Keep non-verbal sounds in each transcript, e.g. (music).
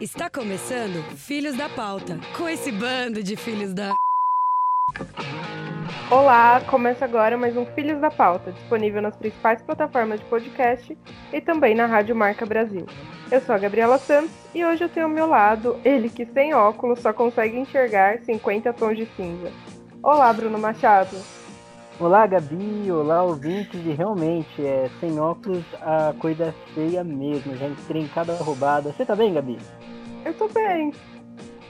Está começando Filhos da Pauta, com esse bando de filhos da. Olá, começa agora mais um Filhos da Pauta, disponível nas principais plataformas de podcast e também na Rádio Marca Brasil. Eu sou a Gabriela Santos e hoje eu tenho ao meu lado ele que sem óculos só consegue enxergar 50 tons de cinza. Olá, Bruno Machado. Olá, Gabi. Olá, ouvintes. E realmente, é, sem óculos a coisa é feia mesmo. Já entrei em cada roubada. Você tá bem, Gabi? Eu tô bem.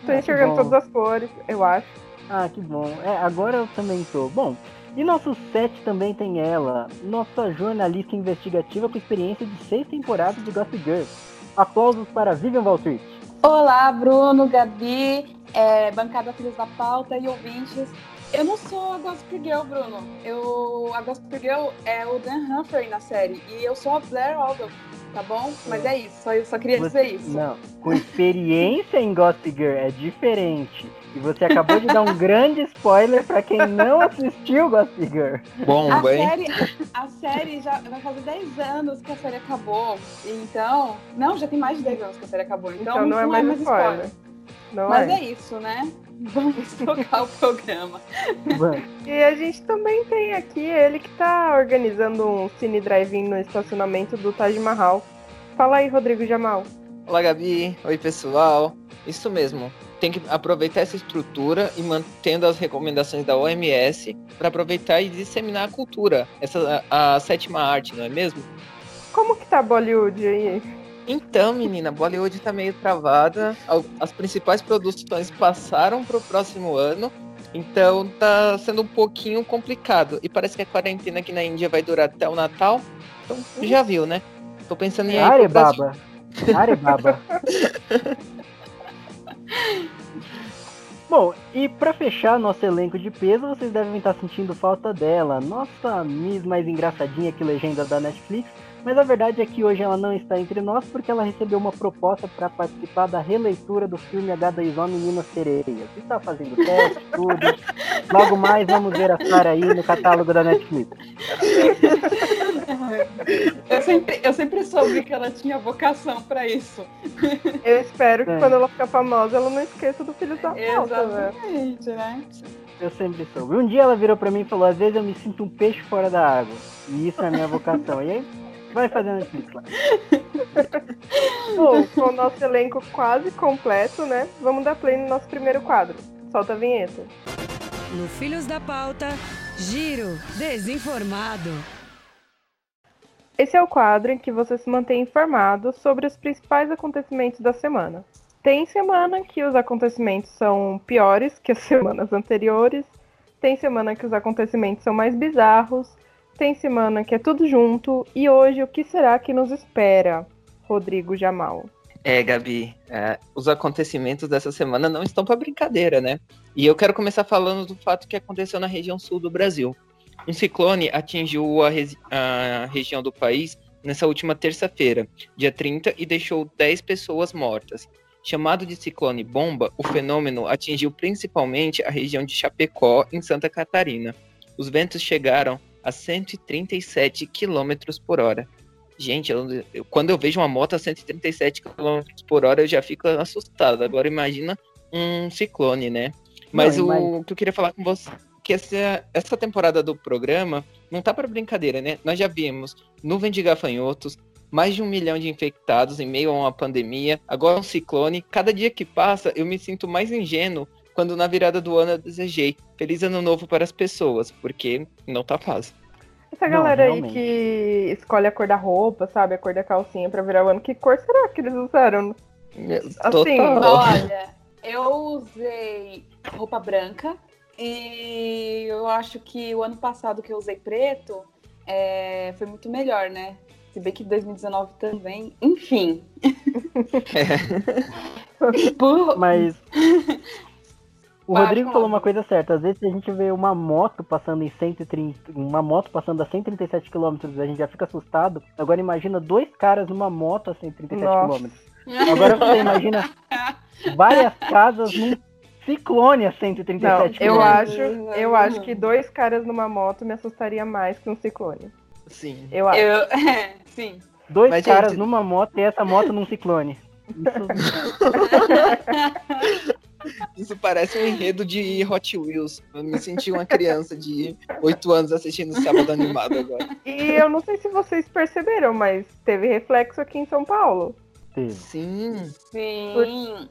Tô Ah, enxergando todas as cores, eu acho. Ah, que bom. É, agora eu também tô. Bom, e nosso set também tem ela, nossa jornalista investigativa com experiência de seis temporadas de Gossip Girl. Aplausos para Vivian Valtrich. Olá, Bruno, Gabi, é, bancada Filhos da Pauta e ouvintes. Eu não sou a Gossip Girl, Bruno. Eu, a Gossip Girl é o Dan Humphrey na série e eu sou a Blair Aldous, tá bom? Mas é isso, só, eu só queria dizer isso. Não, com experiência em Gossip Girl é diferente. E você acabou de dar um grande spoiler pra quem não assistiu Gossip Girl. A Bomba, hein? série, a série já vai fazer 10 anos que a série acabou. Então. Não, já tem mais de 10 anos que a série acabou. Então, Então, não é mais spoiler. Não Mas é. é isso, né? (laughs) Vamos tocar o programa. Vamos. E a gente também tem aqui ele que tá organizando um cine drive-in no estacionamento do Taj Mahal. Fala aí, Rodrigo Jamal. Olá, Gabi. Oi, pessoal. Isso mesmo. Tem que aproveitar essa estrutura e mantendo as recomendações da OMS para aproveitar e disseminar a cultura, essa a, a sétima arte, não é mesmo? Como que tá Bollywood aí? Então, menina, Bollywood tá meio travada. As principais produções passaram pro próximo ano. Então tá sendo um pouquinho complicado. E parece que a quarentena aqui na Índia vai durar até o Natal. Então já viu, né? Tô pensando em. Arebaba. Arebaba. (laughs) Bom, e pra fechar nosso elenco de peso, vocês devem estar sentindo falta dela, nossa Miss mais engraçadinha que legenda da Netflix, mas a verdade é que hoje ela não está entre nós porque ela recebeu uma proposta para participar da releitura do filme H2O Meninas Sereias. Está fazendo teste, (laughs) tudo. Logo mais vamos ver a Sarah aí no catálogo da Netflix. Eu sempre, eu sempre soube que ela tinha vocação pra isso. Eu espero que É. quando ela ficar famosa, ela não esqueça do filho da né? Exatamente, né? Eu sempre soube. Um dia ela virou pra mim e falou: às vezes eu me sinto um peixe fora da água. E isso é a minha vocação. E aí, vai fazendo Netflix lá. Bom, com o nosso elenco quase completo, né? Vamos dar play no nosso primeiro quadro. Solta a vinheta. No Filhos da Pauta, Giro Desinformado. Esse é o quadro em que você se mantém informado sobre os principais acontecimentos da semana. Tem semana que os acontecimentos são piores que as (laughs) semanas anteriores, tem semana que os acontecimentos são mais bizarros, tem semana que é tudo junto, e hoje o que será que nos espera, Rodrigo Jamal? É, Gabi, é, os acontecimentos dessa semana não estão para brincadeira, né? E eu quero começar falando do fato que aconteceu na região sul do Brasil. Um ciclone atingiu a, a região do país nessa última terça-feira, dia 30, e deixou 10 pessoas mortas. Chamado de ciclone bomba, o fenômeno atingiu principalmente a região de Chapecó, em Santa Catarina. Os ventos chegaram a 137 km por hora. Gente, eu- eu- quando eu vejo uma moto a 137 km por hora, eu já fico assustado. Agora imagina um ciclone, né? Mas Não, o imagina. que eu queria falar com você que essa, essa temporada do programa não tá para brincadeira, né? Nós já vimos nuvem de gafanhotos, mais de um milhão de infectados em meio a uma pandemia, agora um ciclone. Cada dia que passa, eu me sinto mais ingênuo quando na virada do ano eu desejei feliz ano novo para as pessoas, porque não tá fácil. Essa Não, galera aí realmente. que escolhe a cor da roupa, sabe? A cor da calcinha pra virar o ano, que cor será que eles usaram? Assim, Total. Olha, eu usei roupa branca e eu acho que o ano passado que eu usei preto é, foi muito melhor, né? Se bem que 2019 também. Enfim. (laughs) Por- Mas. (laughs) O Pode Rodrigo falar. falou uma coisa certa. Às vezes a gente vê uma moto passando em 130. Uma moto passando a 137 km, a gente já fica assustado. Agora imagina dois caras numa moto a 137 Nossa. km. Agora você imagina (laughs) várias casas num ciclone a 137 Não, km. eu acho, eu acho que dois caras numa moto me assustaria mais que um ciclone. Sim. Eu acho. Eu, (laughs) sim. Dois Mas, caras gente- numa moto e essa moto num ciclone. Isso parece um enredo de Hot Wheels. Eu me senti uma criança de 8 anos assistindo Sábado Animado agora. E eu não sei se vocês perceberam, mas teve reflexo aqui em São Paulo. Sim. Sim.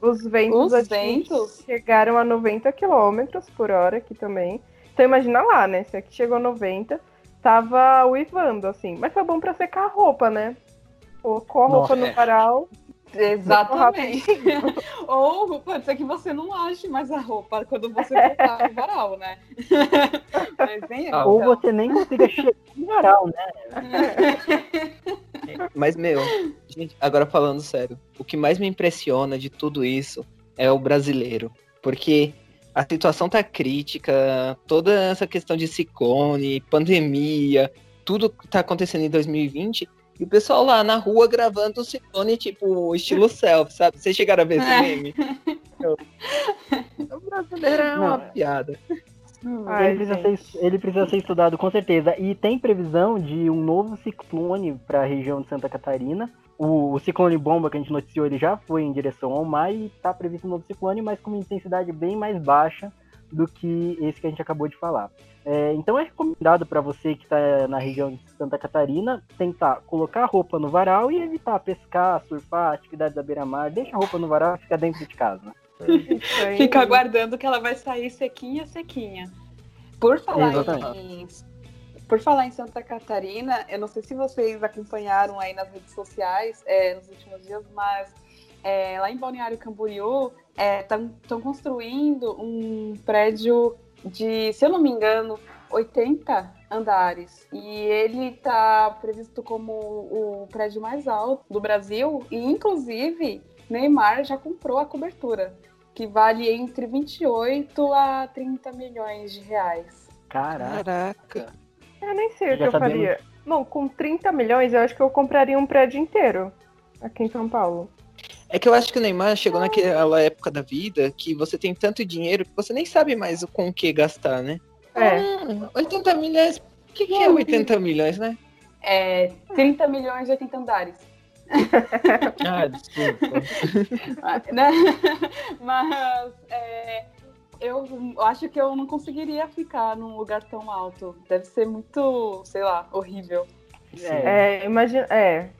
Os ventos, Os ventos? chegaram a 90 km por hora aqui também. Então imagina lá, né? Se aqui chegou a 90, tava uivando, assim. Mas foi bom pra secar a roupa, né? Colocou a roupa Nossa, no é. Exatamente. (laughs) Ou pode ser que você não ache mais a roupa quando você voltar no varal, né? (laughs) Mas Ah, Ou então. você nem consiga chegar no varal, né? (laughs) Mas, meu, gente, agora falando sério, o que mais me impressiona de tudo isso é o brasileiro. Porque a situação tá crítica, toda essa questão de ciclone, pandemia, tudo que tá acontecendo em 2020. E o pessoal lá na rua gravando o ciclone, tipo, estilo selfie, sabe? Vocês chegaram a ver esse É. meme? Meu, O brasileiro é uma Não, é. piada. Ai, ele, precisa ser, ele precisa ser estudado com certeza. E tem previsão de um novo ciclone para a região de Santa Catarina. O, o ciclone bomba que a gente noticiou, ele já foi em direção ao mar e está previsto um novo ciclone, mas com uma intensidade bem mais baixa do que esse que a gente acabou de falar. É, então é recomendado para você que está na região de Santa Catarina tentar colocar a roupa no varal e evitar pescar, surfar, atividades à beira-mar. Deixa a roupa no varal e fica dentro de casa. Aí. (laughs) Fica aguardando que ela vai sair sequinha, sequinha. Por falar Exatamente. em. Por falar em Santa Catarina, eu não sei se vocês acompanharam aí nas redes sociais é, nos últimos dias, mas é, lá em Balneário Camboriú estão construindo um prédio de, se eu não me engano, 80 andares. E ele está previsto como o prédio mais alto do Brasil. E, inclusive, Neymar já comprou a cobertura, que vale entre 28 a 30 milhões de reais. Caraca. Caraca. Eu nem sei o que eu sabemos. faria. Bom, com 30 milhões, eu acho que eu compraria um prédio inteiro aqui em São Paulo. É que eu acho que o Neymar chegou naquela época da vida que você tem tanto dinheiro que você nem sabe mais o com o que gastar, né? É. Ah, 80 milhões. O que, que é 80 milhões, né? É 30 milhões de 80 andares. Ah, desculpa. (laughs) né? Mas é, eu acho que eu não conseguiria ficar num lugar tão alto. Deve ser muito, sei lá, horrível. É, É, imagina. É.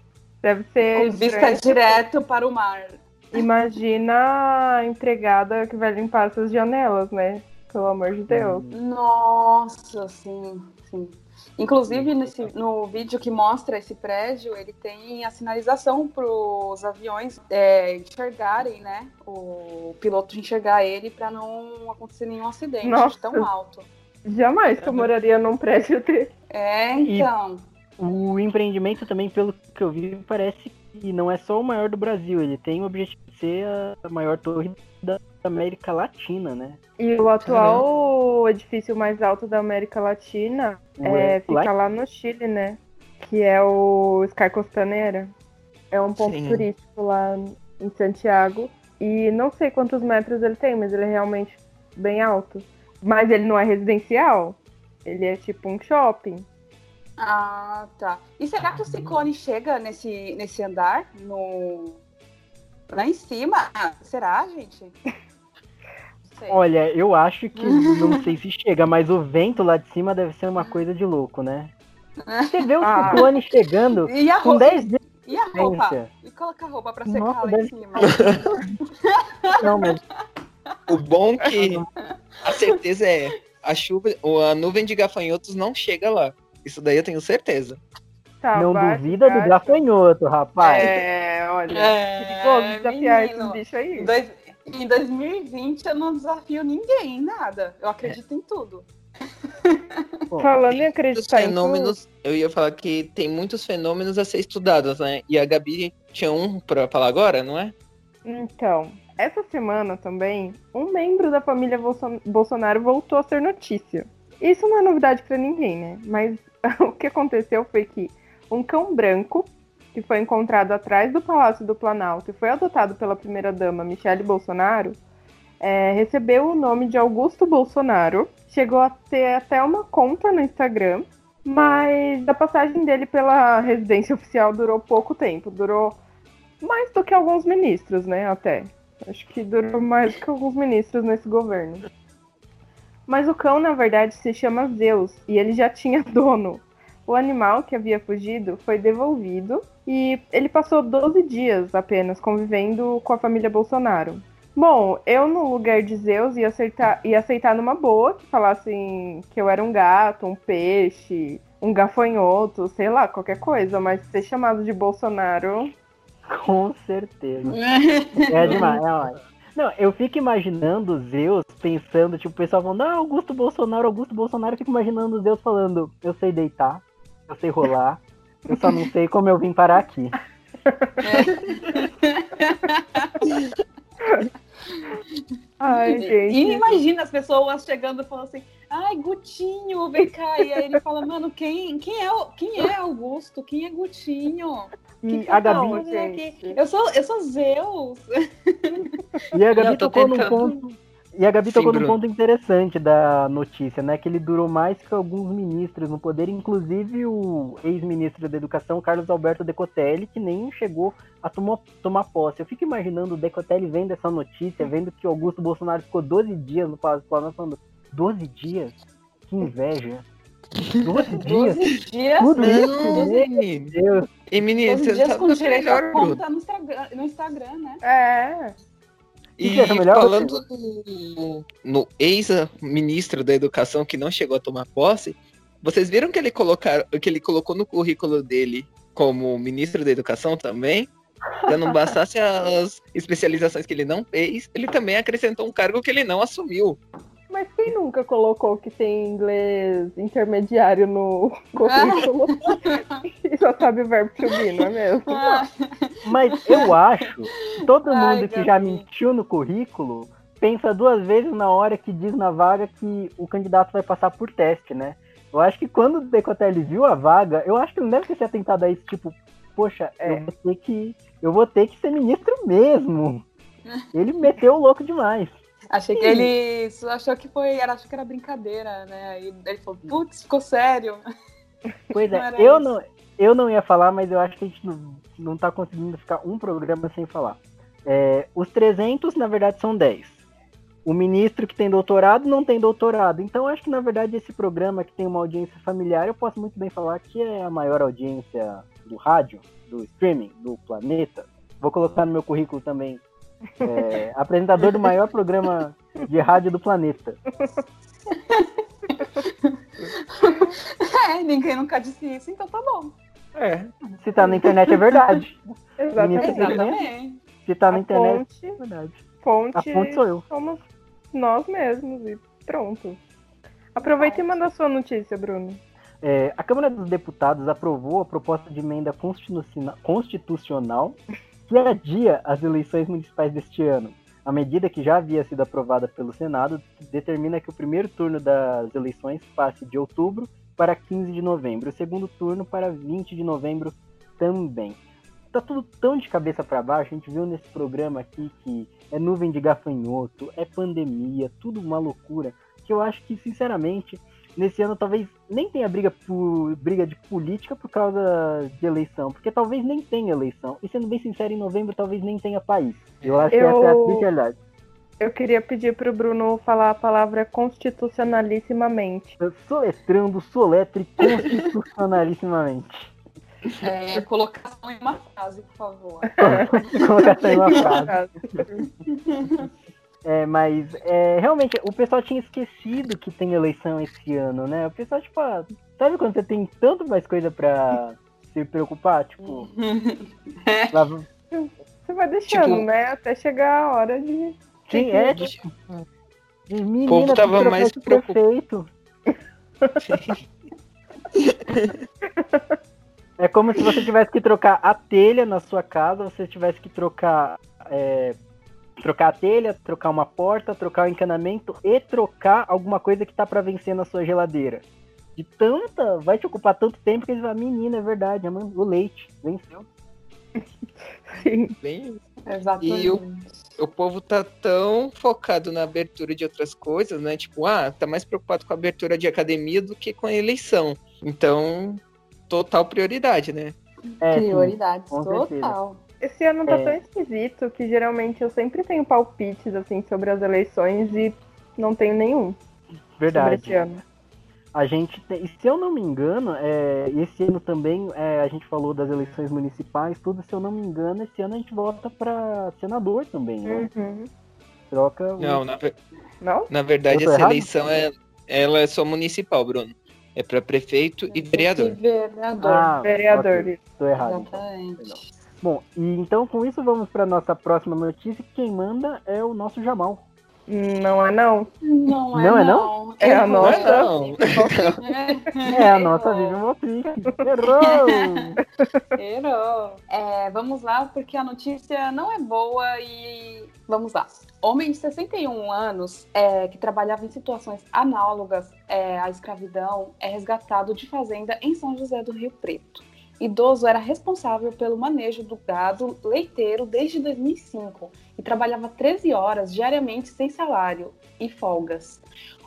Deve ser. Com vista direto para o mar. Imagina a empregada que vai limpar essas janelas, né? Pelo amor de Deus. Nossa, sim, sim. Inclusive, nesse, no vídeo que mostra esse prédio, ele tem a sinalização para os aviões é, enxergarem, né? O piloto enxergar ele para não acontecer nenhum acidente Nossa. tão alto. Jamais que eu moraria num prédio desse. É, E- então. O empreendimento também, pelo que eu vi, parece que não é só o maior do Brasil, ele tem o objetivo de ser a maior torre da América Latina, né? E o atual edifício mais alto da América Latina é, é, fica lá no Chile, né? Que é o Sky Costaneira. É um ponto Sim. turístico lá em Santiago. E não sei quantos metros ele tem, mas ele é realmente bem alto. Mas ele não é residencial. Ele é tipo um shopping. Ah, tá. E será que o ciclone chega nesse, nesse andar? No... Lá em cima? Será, gente? (laughs) Não sei. Olha, eu acho que não sei se chega, mas o vento lá de cima deve ser uma (laughs) coisa de louco, né? Você vê o Ah. ciclone chegando E a com roupa? 10 dias E a roupa? E colocar a roupa pra secar Nossa, lá em deve- cima. (laughs) Não, mas O bom é que a certeza é a chuva, a nuvem de gafanhotos não chega lá. Isso daí eu tenho certeza. Tá, não baixo, duvida do baixo. gafanhoto, rapaz. É, olha. É, perigoso desafiar menino. esses bichos aí. Em dois- Em 2020 eu não desafio ninguém em nada. Eu acredito em tudo. (laughs) Pô, Falando em acreditar em tudo, fenômenos, eu ia falar que tem muitos fenômenos a ser estudados, né? E a Gabi tinha um pra falar agora, não é? Então, essa semana também, um membro da família Bolson- Bolsonaro voltou a ser notícia. Isso não é novidade pra ninguém, né? Mas (laughs) o que aconteceu foi que um cão branco, que foi encontrado atrás do Palácio do Planalto e foi adotado pela primeira-dama Michele Bolsonaro, é, recebeu o nome de Augusto Bolsonaro, chegou a ter até uma conta no Instagram, mas a passagem dele pela residência oficial durou pouco tempo, durou Mais do que alguns ministros, né? Até. Acho que durou mais do que alguns ministros nesse governo. Mas o cão, na verdade, se chama Zeus e ele já tinha (laughs) dono. O animal que havia fugido foi devolvido e ele passou 12 dias apenas convivendo com a família Bolsonaro. Bom, eu no lugar de Zeus ia aceitar, ia aceitar numa boa que falassem que eu era um gato, um peixe, um gafanhoto, sei lá, qualquer coisa, mas ser chamado de Bolsonaro. Com certeza. (laughs) é demais, é ótimo. Não, eu fico imaginando Zeus pensando, tipo, o pessoal falando, ah, Augusto Bolsonaro, Augusto Bolsonaro, eu fico imaginando Zeus falando, eu sei deitar, eu sei rolar, eu só não sei como eu vim parar aqui. (laughs) (laughs) Ai, gente. E imagina as pessoas chegando e falando assim, ai, Gutinho, vem cá. E aí ele fala, mano, quem, quem, é, quem é Augusto? Quem é Gutinho? Que a tá Gabi, aqui? gente. Eu sou, eu sou Zeus. e a Gabi tocou num ponto. E a Gabi Sim, tocou num Bruno. ponto interessante da notícia, né? Que ele durou mais que alguns ministros no poder, inclusive o ex-ministro da Educação, Carlos Alberto Decotelli, que nem chegou a tomar, tomar posse. Eu fico imaginando o Decotelli vendo essa notícia, vendo que Augusto Bolsonaro ficou 12 dias no Palácio do Planalto, falando, 12 dias? Que inveja. 12 dias? 12 dias. Tudo isso, meu. Deus. E menino, 12 você dias tá com direito melhor, a conta no Instagram, no Instagram, né? É. E é melhor falando no, no ex-ministro da Educação que não chegou a tomar posse, vocês viram que ele, colocar, que ele colocou no currículo dele como ministro da Educação também? Já não bastasse as especializações que ele não fez, ele também acrescentou um cargo que ele não assumiu. Mas quem nunca colocou que tem inglês intermediário no (laughs) currículo (laughs) só sabe o verbo to be, não é mesmo? Ah, Mas eu acho que todo Ai, mundo que já mentiu no currículo pensa duas vezes na hora que diz na vaga que o candidato vai passar por teste, né? Eu acho que quando o Decotelli viu a vaga, eu acho que ele não deve ter se atentado a isso, tipo, poxa, É. eu vou ter que. Eu vou ter que ser ministro mesmo. (laughs) Ele meteu o louco demais. achei que ele achou que foi, era, achou que era brincadeira, né? Aí ele falou, putz, ficou sério. Pois (laughs) Não é, era eu isso. não, eu não ia falar, mas eu acho que a gente não, não tá conseguindo ficar um programa sem falar. É, os 300, na verdade, são 10. O ministro que tem doutorado não tem doutorado. Então, acho que, na verdade, esse programa que tem uma audiência familiar, eu posso muito bem falar que é a maior audiência do rádio, do streaming, do planeta. Vou colocar no meu currículo também. é, (laughs) apresentador do maior programa de rádio do planeta. (laughs) É, ninguém nunca disse isso, então tá bom. É. Se tá na internet, é verdade. (laughs) Exatamente. Exatamente. Se tá na A internet, fonte, é verdade. fonte, A fonte sou eu. somos nós mesmos e pronto. Aproveita e manda a sua notícia, Bruno. É, a Câmara dos Deputados aprovou a proposta de emenda constituciona- constitucional que adia as eleições municipais deste ano. A medida que já havia sido aprovada pelo Senado determina que o primeiro turno das eleições passe de outubro para 15 de novembro, o segundo turno para 20 de novembro também. Tá tudo tão de cabeça para baixo, a gente viu nesse programa aqui que é nuvem de gafanhoto, é pandemia, tudo uma loucura, que eu acho que, sinceramente, nesse ano talvez nem tenha briga por briga de política por causa de eleição, porque talvez nem tenha eleição. E sendo bem sincero, em novembro talvez nem tenha país. Eu acho que Eu- essa é a realidade. Eu queria pedir pro Bruno falar a palavra constitucionalissimamente. Soletrando, soletre constitucionalissimamente. É, colocação em uma frase, por favor. (laughs) Colocação em uma frase. É, mas é, realmente o pessoal tinha esquecido que tem eleição esse ano, né? O pessoal, tipo, ah, sabe quando você tem tanto mais coisa pra se preocupar? Tipo, (laughs) lá, Você vai deixando, Tipo- né? Até chegar a hora de. Sim, é, tipo, menina, povo tem que tava mais prefeito. É como se você tivesse que trocar a telha na sua casa, você tivesse que trocar é, trocar a telha, trocar uma porta, trocar o encanamento e trocar alguma coisa que tá pra vencer na sua geladeira. De tanta, vai te ocupar tanto tempo que eles vão, menina, é verdade, o leite venceu. Sim. Bem, Exatamente. E o- o povo tá tão focado na abertura de outras coisas, né? Tipo, ah, tá mais preocupado com a abertura de academia do que com a eleição. Então, total prioridade, né? É. Prioridades, certeza. total. Esse ano tá É. tão esquisito que geralmente eu sempre tenho palpites assim sobre as eleições e não tenho nenhum sobre Verdade. esse ano. A gente tem, e se eu não me engano, é, esse ano também é, a gente falou das eleições municipais, tudo. Se eu não me engano, esse ano a gente volta pra senador também, né? Uhum. Troca. o- Não, na, ver- Não? na verdade, essa errado? eleição é, ela é só municipal, Bruno. É pra prefeito e vereador. Vereador. Ah, Vereador. ok, tô errado. então. Exatamente. Bom, e então com isso vamos para nossa próxima notícia. Quem manda é o nosso Jamal. Não é não. Não é Não é não. É a Não nossa. é não. É a nossa Vivian Motric. Errou! (laughs) Errou. É, vamos lá, porque a notícia não é boa e vamos lá. Homem de 61 anos é, que trabalhava em situações análogas é, à escravidão é resgatado de fazenda em São José do Rio Preto. Idoso era responsável pelo manejo do gado leiteiro desde 2005 e trabalhava 13 horas diariamente sem salário e folgas.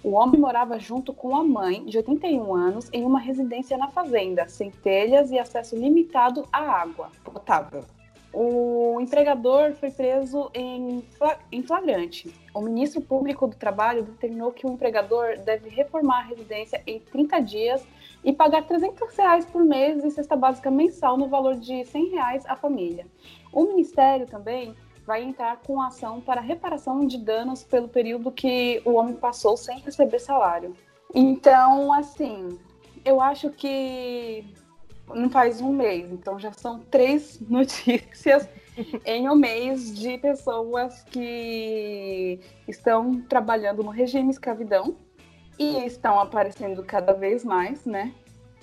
O homem morava junto com a mãe, de 81 anos, em uma residência na fazenda, sem telhas e acesso limitado à água potável. O empregador foi preso em, fla- em flagrante. O ministro público do Trabalho determinou que o empregador deve reformar a residência em 30 dias e pagar 300 reais por mês em cesta básica mensal no valor de 100 reais à família. O Ministério também vai entrar com ação para reparação de danos pelo período que o homem passou sem receber salário. Então, assim, eu acho que não faz um mês, então já são três (laughs) notícias em um mês de pessoas que estão trabalhando no regime escravidão e estão aparecendo cada vez mais, né?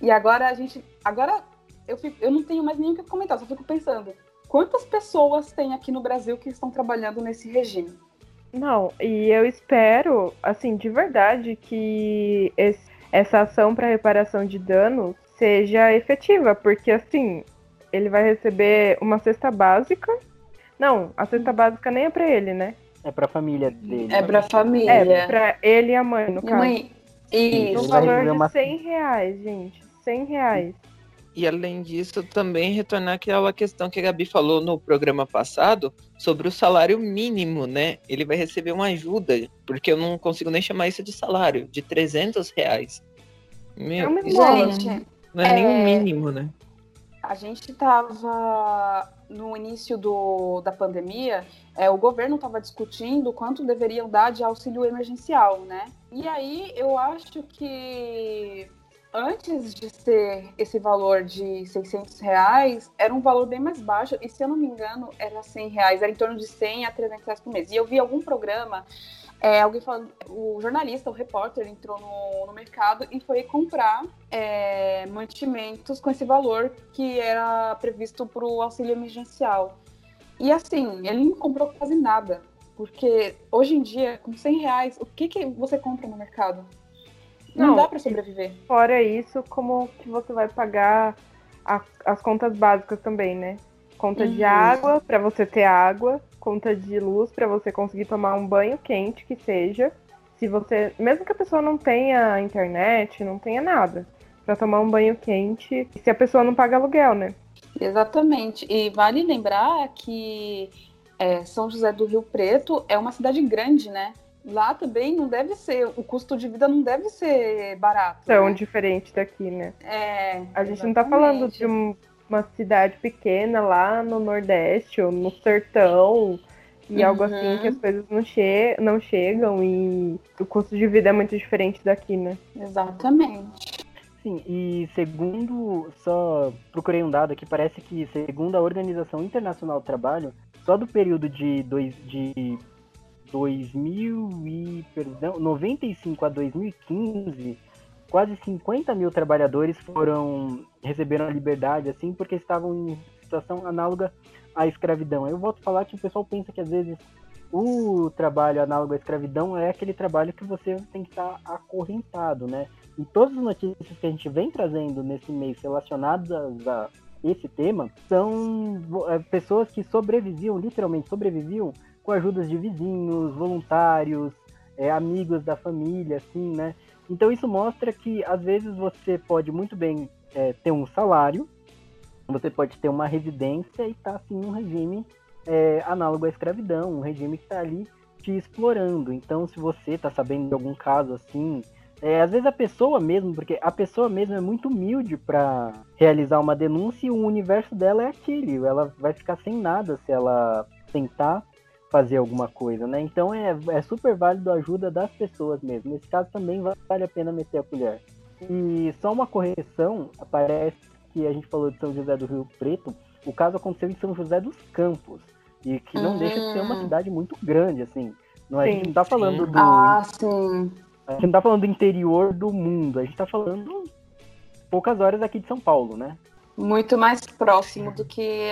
E agora a gente, agora eu, fico- eu não tenho mais nem o que comentar, só fico pensando quantas pessoas tem aqui no Brasil que estão trabalhando nesse regime. Não, e eu espero, assim, de verdade, que esse- essa ação para reparação de danos seja efetiva, porque assim, ele vai receber uma cesta básica. Não, a cesta básica nem é para ele, né? É pra família dele. É pra É família. para ele e a mãe, no caso. mãe. Isso. vai valor de uma- 100 reais, gente. 100 reais. E além disso, também retornar aquela questão que a Gabi falou no programa passado sobre o salário mínimo, né? Ele vai receber uma ajuda, porque eu não consigo nem chamar isso de salário, de 300 reais. Meu, É uma isso esmola. Gente, não é, nem o é- mínimo, né? a gente estava no início do, da pandemia, é, o governo estava discutindo quanto deveriam dar de auxílio emergencial, né? E aí eu acho que antes de ser esse valor de 600 reais, era um valor bem mais baixo, e se eu não me engano, era 100 reais, era em torno de 100 a 300 reais por mês. E eu vi algum programa, é, alguém falando, o jornalista, o repórter, entrou no, no mercado e foi comprar é, mantimentos com esse valor que era previsto para o auxílio emergencial. E assim, ele não comprou quase nada, porque hoje em dia, com 100 reais, o que, que você compra no mercado? Não, Não, dá para sobreviver. Fora isso, como que você vai pagar a- as contas básicas também, né? Conta de Uhum. água para você ter água, conta de luz para você conseguir tomar um banho quente que seja. Se você, mesmo que a pessoa não tenha internet, não tenha nada, para tomar um banho quente, se a pessoa não paga aluguel, né? Exatamente. E vale lembrar que é, São José do Rio Preto é uma cidade grande, né? Lá também não deve ser, o custo de vida não deve ser barato. Tão né? diferente daqui, né? É, A gente não tá falando de um- uma cidade pequena lá no Nordeste ou no sertão e algo Uhum. assim que as coisas não, che não chegam e o custo de vida é muito diferente daqui, né? Exatamente. Sim, e segundo, só procurei um dado aqui, parece que segundo a Organização Internacional do Trabalho, só do período de, dois, de 2000 e, perdão, 95 a 2015, quase 50 mil trabalhadores foram receberam a liberdade, assim, porque estavam em situação análoga à escravidão. Eu volto a falar que o pessoal pensa que às vezes o trabalho análogo à escravidão é aquele trabalho que você tem que estar acorrentado, né? E todas as notícias que a gente vem trazendo nesse mês relacionadas a esse tema são é, pessoas que sobreviviam, literalmente sobreviviam, com ajudas de vizinhos, voluntários, é, amigos da família, assim, né? Então isso mostra que às vezes você pode muito bem é, ter um salário, você pode ter uma residência e tá assim um regime é, análogo à escravidão, um regime que está ali te explorando. Então, se você está sabendo de algum caso assim, é, às vezes a pessoa mesmo, porque a pessoa mesmo é muito humilde para realizar uma denúncia e o universo dela é aquele, ela vai ficar sem nada se ela tentar fazer alguma coisa, né? Então é, é super válido a ajuda das pessoas mesmo. Nesse caso também vale a pena meter a colher. E só uma correção, aparece que a gente falou de São José do Rio Preto, o caso aconteceu em São José dos Campos, e que não deixa de ser uma Hum. cidade muito grande, assim. Não, a Sim, gente não tá falando sim. do. Ah, sim. A gente não tá falando do interior do mundo, a gente tá falando poucas horas aqui de São Paulo, né? Muito mais próximo do que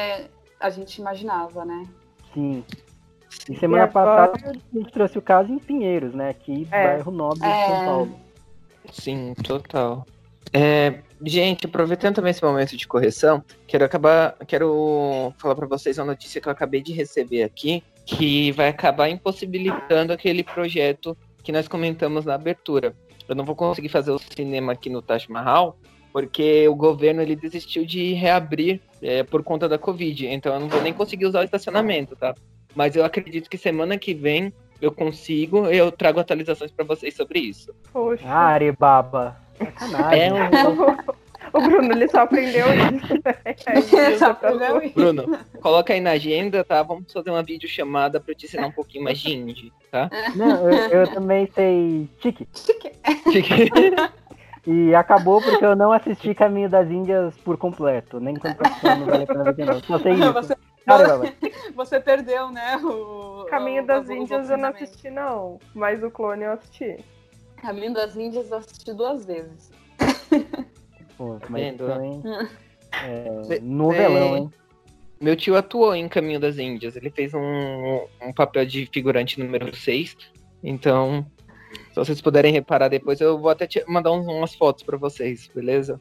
a gente imaginava, né? Sim. E semana E agora- passada a gente trouxe o caso em Pinheiros, né? Aqui, É. bairro nobre de É. São Paulo. Sim, total. É, gente, aproveitando também esse momento de correção, quero acabar, quero falar para vocês uma notícia que eu acabei de receber aqui, que vai acabar impossibilitando aquele projeto que nós comentamos na abertura. Eu não vou conseguir fazer o cinema aqui no Taj Mahal, porque o governo ele desistiu de reabrir é, por conta da Covid, então eu não vou nem conseguir usar o estacionamento, tá? Mas eu acredito que semana que vem eu consigo, eu trago atualizações para vocês sobre isso. Poxa. Ah, Arebaba. Sacanagem. É um, (laughs) O Bruno, ele só aprendeu isso, né? Aí usa Só aprendeu isso. Bruno, coloca aí na agenda, tá? Vamos fazer uma videochamada pra eu te ensinar um pouquinho mais de indie, tá? Não, eu, eu também sei tique. (laughs) E acabou porque eu não assisti Caminho das Índias por completo. Nem quando profissional não vale a pena ver de novo. Só sei isso. Você, (laughs) Você perdeu, né? O, Caminho o- das os Índias eu não assisti, não. Mas o clone eu assisti. Caminho das Índias eu assisti duas vezes. (laughs) Pô, mas Vendo? também. (laughs) É, novelão, hein? Meu tio atuou em Caminho das Índias. Ele fez um, um papel de figurante número 6. Então, se vocês puderem reparar depois, eu vou até te mandar uns- umas fotos pra vocês, beleza?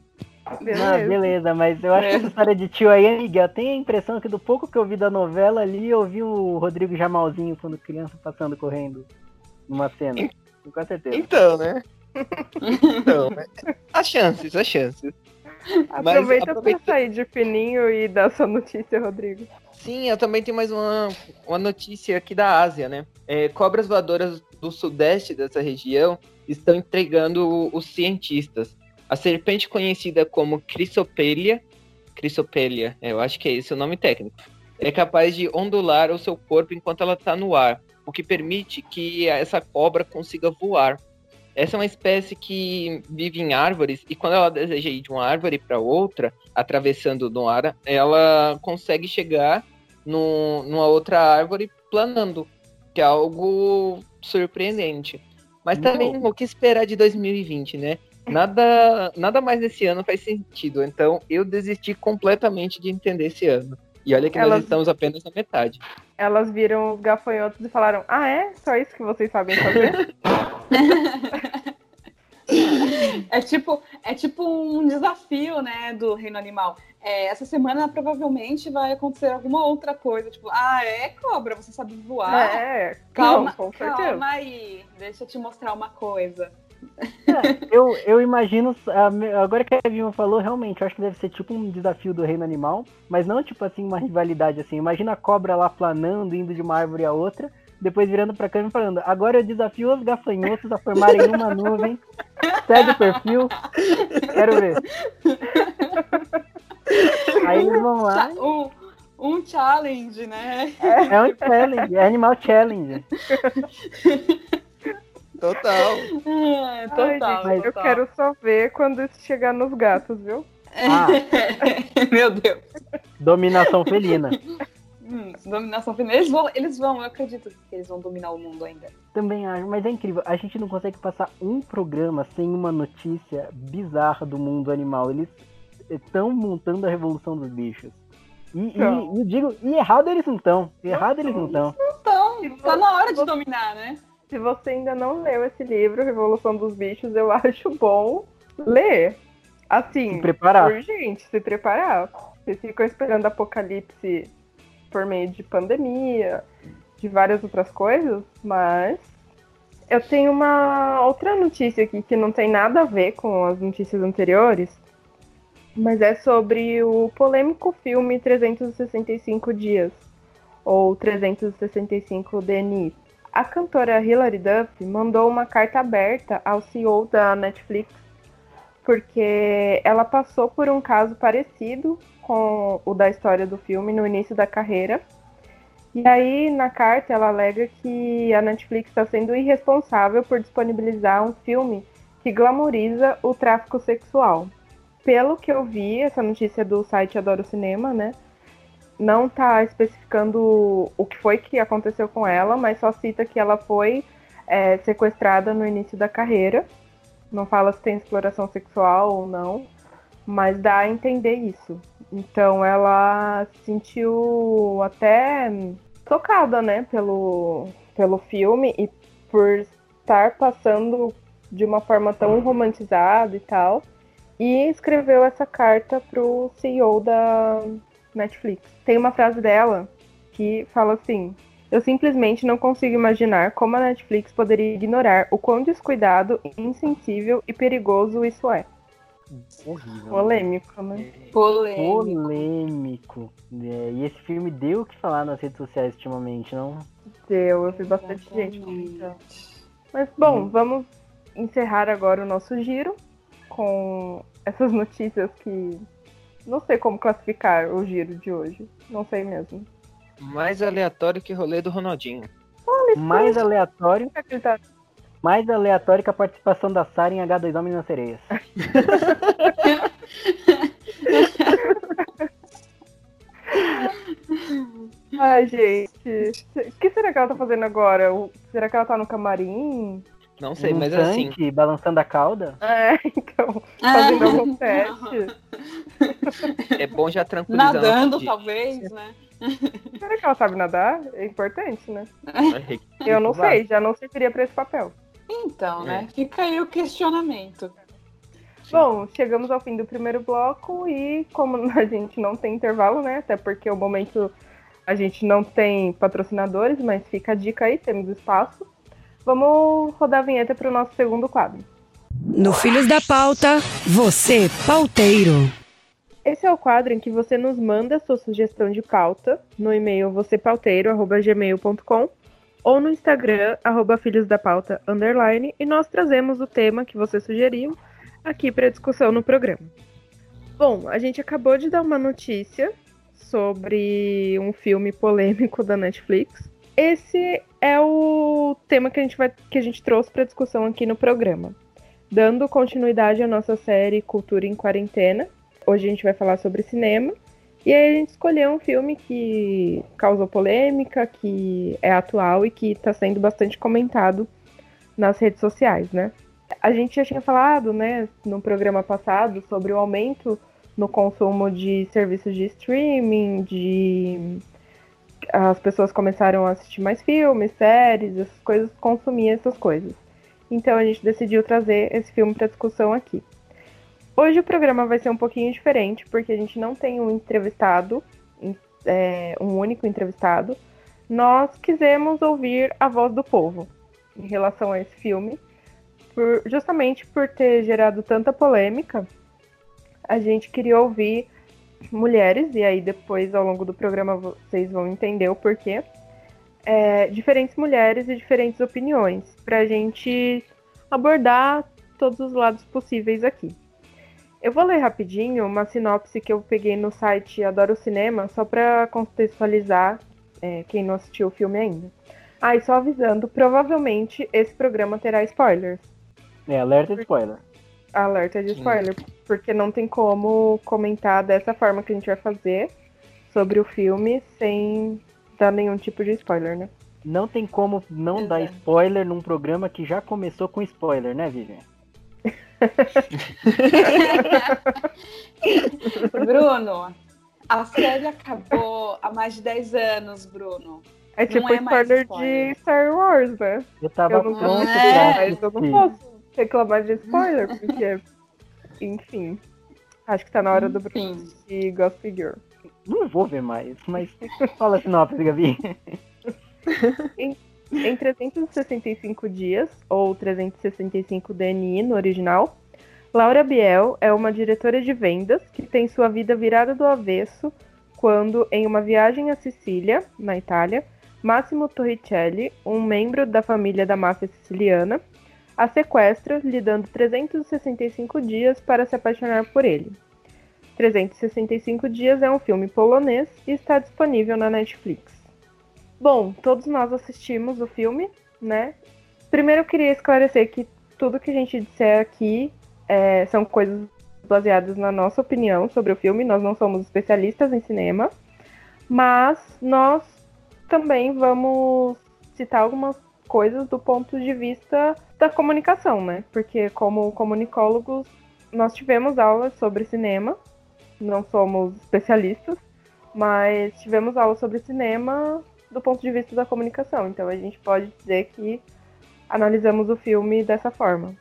Beleza. Não, beleza, mas eu acho que essa história de tio aí é Miguel. Tem a impressão que do pouco que eu vi da novela ali, eu vi o Rodrigo Jamalzinho quando criança passando correndo numa cena. Com certeza. Então, né? (laughs) Então, né? As chances, as chances. Mas Aproveita aproveita- pra sair de fininho e dar sua notícia, Rodrigo. Sim, eu também tenho mais uma, uma notícia aqui da Ásia, né? É, cobras voadoras do sudeste dessa região estão entregando os cientistas. A serpente conhecida como Chrysopelia, Chrysopelia, é, eu acho que é esse o nome técnico, é capaz de ondular o seu corpo enquanto ela está no ar, o que permite que essa cobra consiga voar. Essa é uma espécie que vive em árvores e quando ela deseja ir de uma árvore para outra, atravessando no ar, ela consegue chegar no, numa outra árvore planando, que é algo surpreendente. Mas também o que esperar de 2020, né? Nada, nada mais nesse ano faz sentido. Então eu desisti completamente de entender esse ano. E olha que nós Elas- estamos apenas na metade. Elas viram os gafanhotos e falaram: Ah, é? Só isso que vocês sabem fazer? (laughs) É tipo, é tipo um desafio, né, do reino animal. É, essa semana provavelmente vai acontecer alguma outra coisa, tipo, ah, é cobra, você sabe voar? é, Calma, não, com certeza. calma aí, deixa eu te mostrar uma coisa. Eu, eu imagino, agora que a Vilma falou, realmente, eu acho que deve ser tipo um desafio do reino animal, mas não tipo assim, uma rivalidade assim. Imagina a cobra lá planando, indo de uma árvore a outra, depois virando pra câmera e falando, agora eu desafio os gafanhotos a formarem uma nuvem, segue o perfil, quero ver. Aí eles vão lá, Um, um challenge, né? é um challenge, é animal challenge. (laughs) Total. É, Ai, total, gente, eu total. quero só ver quando isso chegar nos gatos, viu? Ah, (laughs) Meu Deus. dominação felina. Hum, dominação feminina. Eles vão, eles vão, eu acredito que eles vão dominar o mundo ainda. Também acho, mas é incrível. A gente não consegue passar um programa sem uma notícia bizarra do mundo animal. Eles estão montando a revolução dos bichos. E, e- Então. e eu digo, e errado eles não estão. Errado eles não estão. Então, tá na hora de dominar, né? Se você ainda não leu esse livro, Revolução dos Bichos, eu (laughs) acho bom ler. Assim, Se preparar. urgente, se preparar. Vocês ficam esperando apocalipse por meio de pandemia, de várias outras coisas, mas eu tenho uma outra notícia aqui que não tem nada a ver com as notícias anteriores, mas é sobre o polêmico filme 365 Dias, ou 365 DNI. A cantora Hilary Duff mandou uma carta aberta ao CEO da Netflix, porque ela passou por um caso parecido com o da história do filme no início da carreira. E aí, na carta, ela alega que a Netflix está sendo irresponsável por disponibilizar um filme que glamoriza o tráfico sexual pelo que eu vi, essa notícia do site Adoro Cinema, né? Não tá especificando o que foi que aconteceu com ela, mas só cita que ela foi é, sequestrada no início da carreira. Não fala se tem exploração sexual ou não, mas dá a entender isso. Então ela se sentiu até tocada, né, pelo, pelo filme e por estar passando de uma forma tão romantizada e tal e escreveu essa carta pro CEO da Netflix. Tem uma frase dela que fala assim: Eu simplesmente não consigo imaginar como a Netflix poderia ignorar o quão descuidado, insensível e perigoso isso é. Horrível. Polêmico, né? Polêmico. Polêmico. É, e esse filme deu o que falar nas redes sociais ultimamente, não? Deu, eu vi bastante gente comentando. Mas bom, Uhum. vamos encerrar agora o nosso giro com essas (laughs) notícias que não sei como classificar o giro de hoje. Não sei mesmo. Mais aleatório que rolê do Ronaldinho. Mais aleatório, tá- mais aleatório que a participação da Sarah em H2 Homens nas Sereias. (laughs) Ai, gente. O que será que ela tá fazendo agora? O- Será que ela tá no camarim? Não sei, Num mas assim, tanque, balançando a cauda. É, (laughs) então, fazendo algum teste. (laughs) é bom já tranquilizar. Nadando, talvez, né? Será que ela sabe nadar? É importante, né? dia. Eu não sei, já não serviria pra esse papel. Então, né? É. Fica aí o questionamento. Bom, chegamos ao fim do primeiro bloco e como (laughs) a gente não tem intervalo, né? Até porque o momento a gente não tem patrocinadores, mas fica a dica aí, temos espaço. Vamos rodar a vinheta para o nosso segundo quadro. No Filhos da Pauta, você, pauteiro. Esse é o quadro em que você nos manda sua sugestão de pauta no e-mail vocêpauteiro.gmail.com ou no Instagram, arroba Filhos da Pauta, underline, e nós trazemos o tema que você sugeriu aqui para discussão no programa. Bom, a gente acabou de dar uma notícia sobre um filme polêmico da Netflix. Esse é o tema que a gente, vai, que a gente trouxe para discussão aqui no programa. Dando continuidade à nossa série Cultura em Quarentena, Hoje a gente vai falar sobre cinema. E aí a gente escolheu um filme que causou polêmica, que é atual e que está sendo bastante comentado nas redes sociais, né? A gente já tinha falado, né, no programa passado, sobre o aumento no consumo de serviços de streaming, de as pessoas começaram a assistir mais filmes, séries, essas coisas, consumir essas coisas. Então a gente decidiu trazer esse filme para discussão aqui. Hoje o programa vai ser um pouquinho diferente, porque a gente não tem um entrevistado, é, um único entrevistado. Nós quisemos ouvir a voz do povo em relação a esse filme, por- justamente por ter gerado tanta polêmica. A gente queria ouvir mulheres, e aí depois ao longo do programa vocês vão entender o porquê. É, diferentes mulheres e diferentes opiniões, para a gente abordar todos os lados possíveis aqui. Eu vou ler rapidinho uma sinopse que eu peguei no site Adoro Cinema, só para contextualizar é, quem não assistiu o filme ainda. Ah, e só avisando, provavelmente esse programa terá spoilers. É, alerta de spoiler. Alerta de Sim. spoiler, porque não tem como comentar dessa forma que a gente vai fazer sobre o filme sem dar nenhum tipo de spoiler, né? Não tem como não dar Exato. spoiler num programa que já começou com spoiler, né, Vivian? (laughs) Bruno, a série acabou há mais de 10 anos, Bruno. É Não tipo é spoiler, spoiler. de Star Wars, né? Eu tava Eu não pronto É, pra Mas eu não posso reclamar de spoiler, (laughs) porque, enfim. Acho que tá na hora do Bruno assistir Gossip Girl. Não vou ver mais, mas (laughs) fala a sinopse, Gabi. (laughs) Em 365 dias, ou 365 DNI no original, Laura Biel é uma diretora de vendas que tem sua vida virada do avesso quando, em uma viagem à Sicília, na Itália, Massimo Torricelli, um membro da família da máfia siciliana, a sequestra, lhe dando 365 dias para se apaixonar por ele. 365 Dias é um filme polonês e está disponível na Netflix. Bom, todos nós assistimos o filme, né? Primeiro eu queria esclarecer que tudo que a gente disser aqui é, são coisas baseadas na nossa opinião sobre o filme. Nós não somos especialistas em cinema, mas nós também vamos citar algumas coisas do ponto de vista da comunicação, né? Porque como comunicólogos nós tivemos aulas sobre cinema, não somos especialistas, mas tivemos aulas sobre cinema do ponto de vista da comunicação. Então a gente pode dizer que analisamos o filme dessa forma.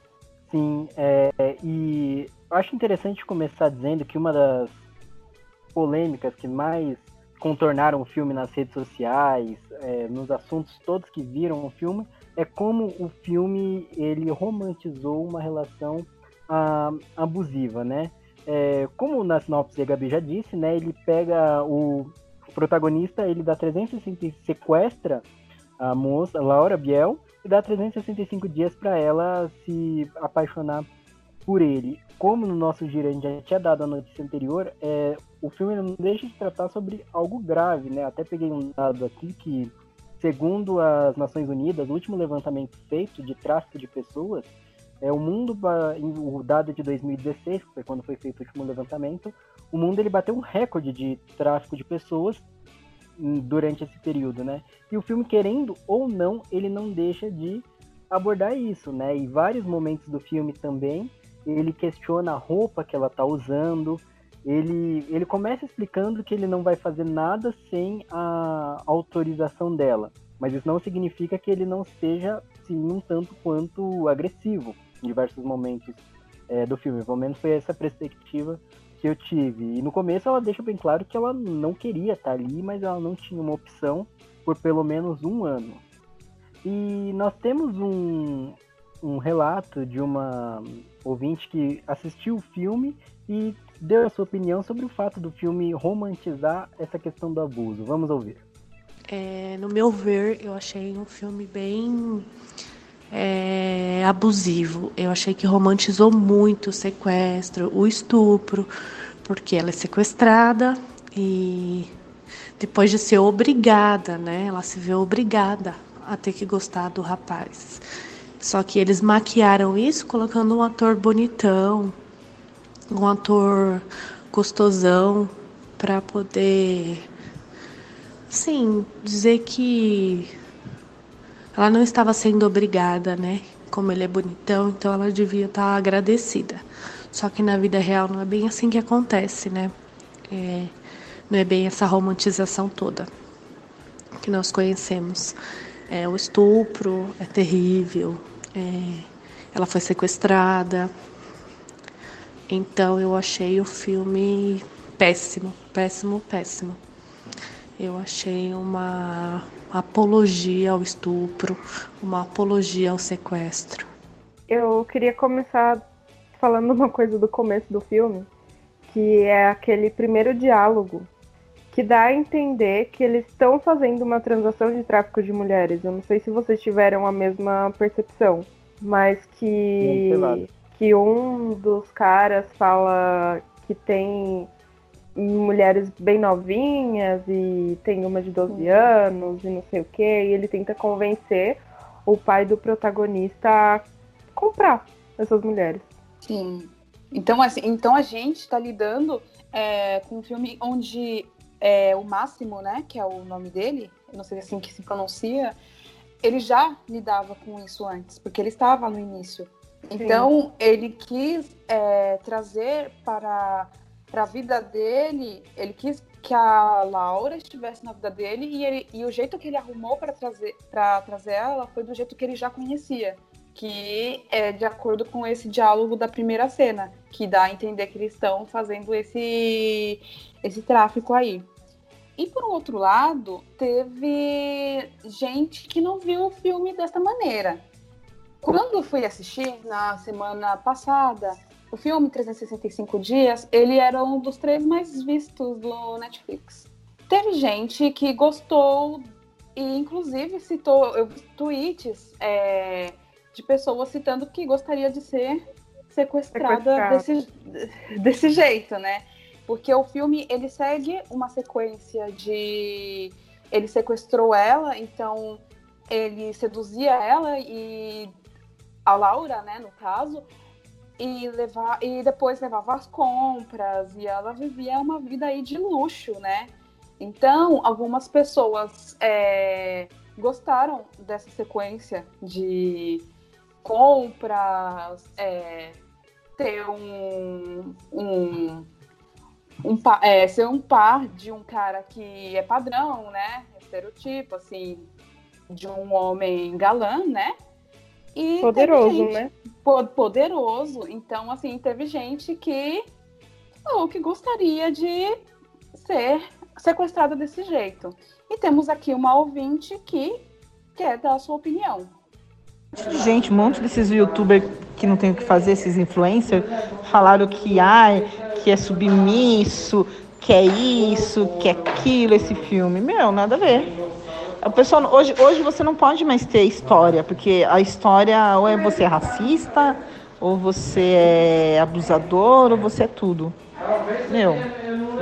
Sim, é, e eu acho interessante começar dizendo que uma das polêmicas que mais contornaram o filme nas redes sociais, é, nos assuntos todos que viram o filme, é como o filme ele romantizou uma relação ah, abusiva, né? É, como na sinopse a Gabi já disse, né? Ele pega o protagonista, ele dá 360 sequestra a moça Laura Biel e dá 365 dias para ela se apaixonar por ele. Como no nosso giro a gente já tinha dado a notícia anterior, é, o filme não deixa de tratar sobre algo grave, né? Até peguei um dado aqui que, segundo as Nações Unidas, o último levantamento feito de tráfico de pessoas, é o mundo, o dado de 2016, que foi quando foi feito o último levantamento, o mundo ele bateu um recorde de tráfico de pessoas durante esse período, né? E o filme, querendo ou não, ele não deixa de abordar isso, né? E vários momentos do filme também, ele questiona a roupa que ela tá usando, ele, ele começa explicando que ele não vai fazer nada sem a autorização dela. Mas isso não significa que ele não seja, sim, um tanto quanto agressivo em diversos momentos é, do filme. Pelo menos foi essa perspectiva que eu tive. E no começo ela deixa bem claro que ela não queria estar ali, mas ela não tinha uma opção por pelo menos um ano. E nós temos um, um relato de uma ouvinte que assistiu o filme e deu a sua opinião sobre o fato do filme romantizar essa questão do abuso. Vamos ouvir. É, no meu ver, eu achei um filme bem é, abusivo. Eu achei que romantizou muito o sequestro, o estupro, porque ela é sequestrada e depois de ser obrigada, né? Ela se vê obrigada a ter que gostar do rapaz. Só que eles maquiaram isso colocando um ator bonitão, um ator gostosão para poder sim dizer que ela não estava sendo obrigada, né? Como ele é bonitão, então ela devia estar agradecida. Só que na vida real não é bem assim que acontece, né? É, não é bem essa romantização toda que nós conhecemos. É, o estupro é terrível, é, ela foi sequestrada. Então eu achei o filme péssimo, péssimo, péssimo. Eu achei uma apologia ao estupro, uma apologia ao sequestro. Eu queria começar falando uma coisa do começo do filme, que é aquele primeiro diálogo que dá a entender que eles estão fazendo uma transação de tráfico de mulheres. Eu não sei se vocês tiveram a mesma percepção, mas que que um dos caras fala que tem mulheres bem novinhas e tem uma de 12 uhum. anos e não sei o que, e ele tenta convencer o pai do protagonista a comprar essas mulheres. Sim. Então, assim, então a gente está lidando é, com um filme onde é, o Máximo, né, que é o nome dele, não sei assim que se pronuncia, ele já lidava com isso antes, porque ele estava no início. Então, Sim. ele quis é, trazer para para a vida dele, ele quis que a Laura estivesse na vida dele e, ele, e o jeito que ele arrumou para trazer, trazer ela foi do jeito que ele já conhecia, que é de acordo com esse diálogo da primeira cena, que dá a entender que eles estão fazendo esse, esse tráfico aí. E por outro lado, teve gente que não viu o filme dessa maneira. Quando fui assistir na semana passada, o filme 365 Dias, ele era um dos três mais vistos do Netflix. Teve gente que gostou e, inclusive, citou eu, tweets é, de pessoas citando que gostaria de ser sequestrada desse, desse jeito, né? Porque o filme ele segue uma sequência de ele sequestrou ela, então ele seduzia ela e a Laura, né, no caso, e levar e depois levava as compras e ela vivia uma vida aí de luxo, né? Então, algumas pessoas é, gostaram dessa sequência de compras, é, ter um, um, um é, ser um par de um cara que é padrão, né? Estereotipo, assim, de um homem galã, né? E poderoso, gente, né? Poderoso. Então, assim, teve gente que ou que gostaria de ser sequestrada desse jeito. E temos aqui uma ouvinte que quer dar a sua opinião. Gente, um monte desses youtubers que não tem o que fazer, esses influencers, falaram que ai, que é submisso, que é isso, que é aquilo, esse filme. Meu, nada a ver. O pessoal, hoje, hoje você não pode mais ter história, porque a história ou é você é racista, ou você é abusador, ou você é tudo. Meu,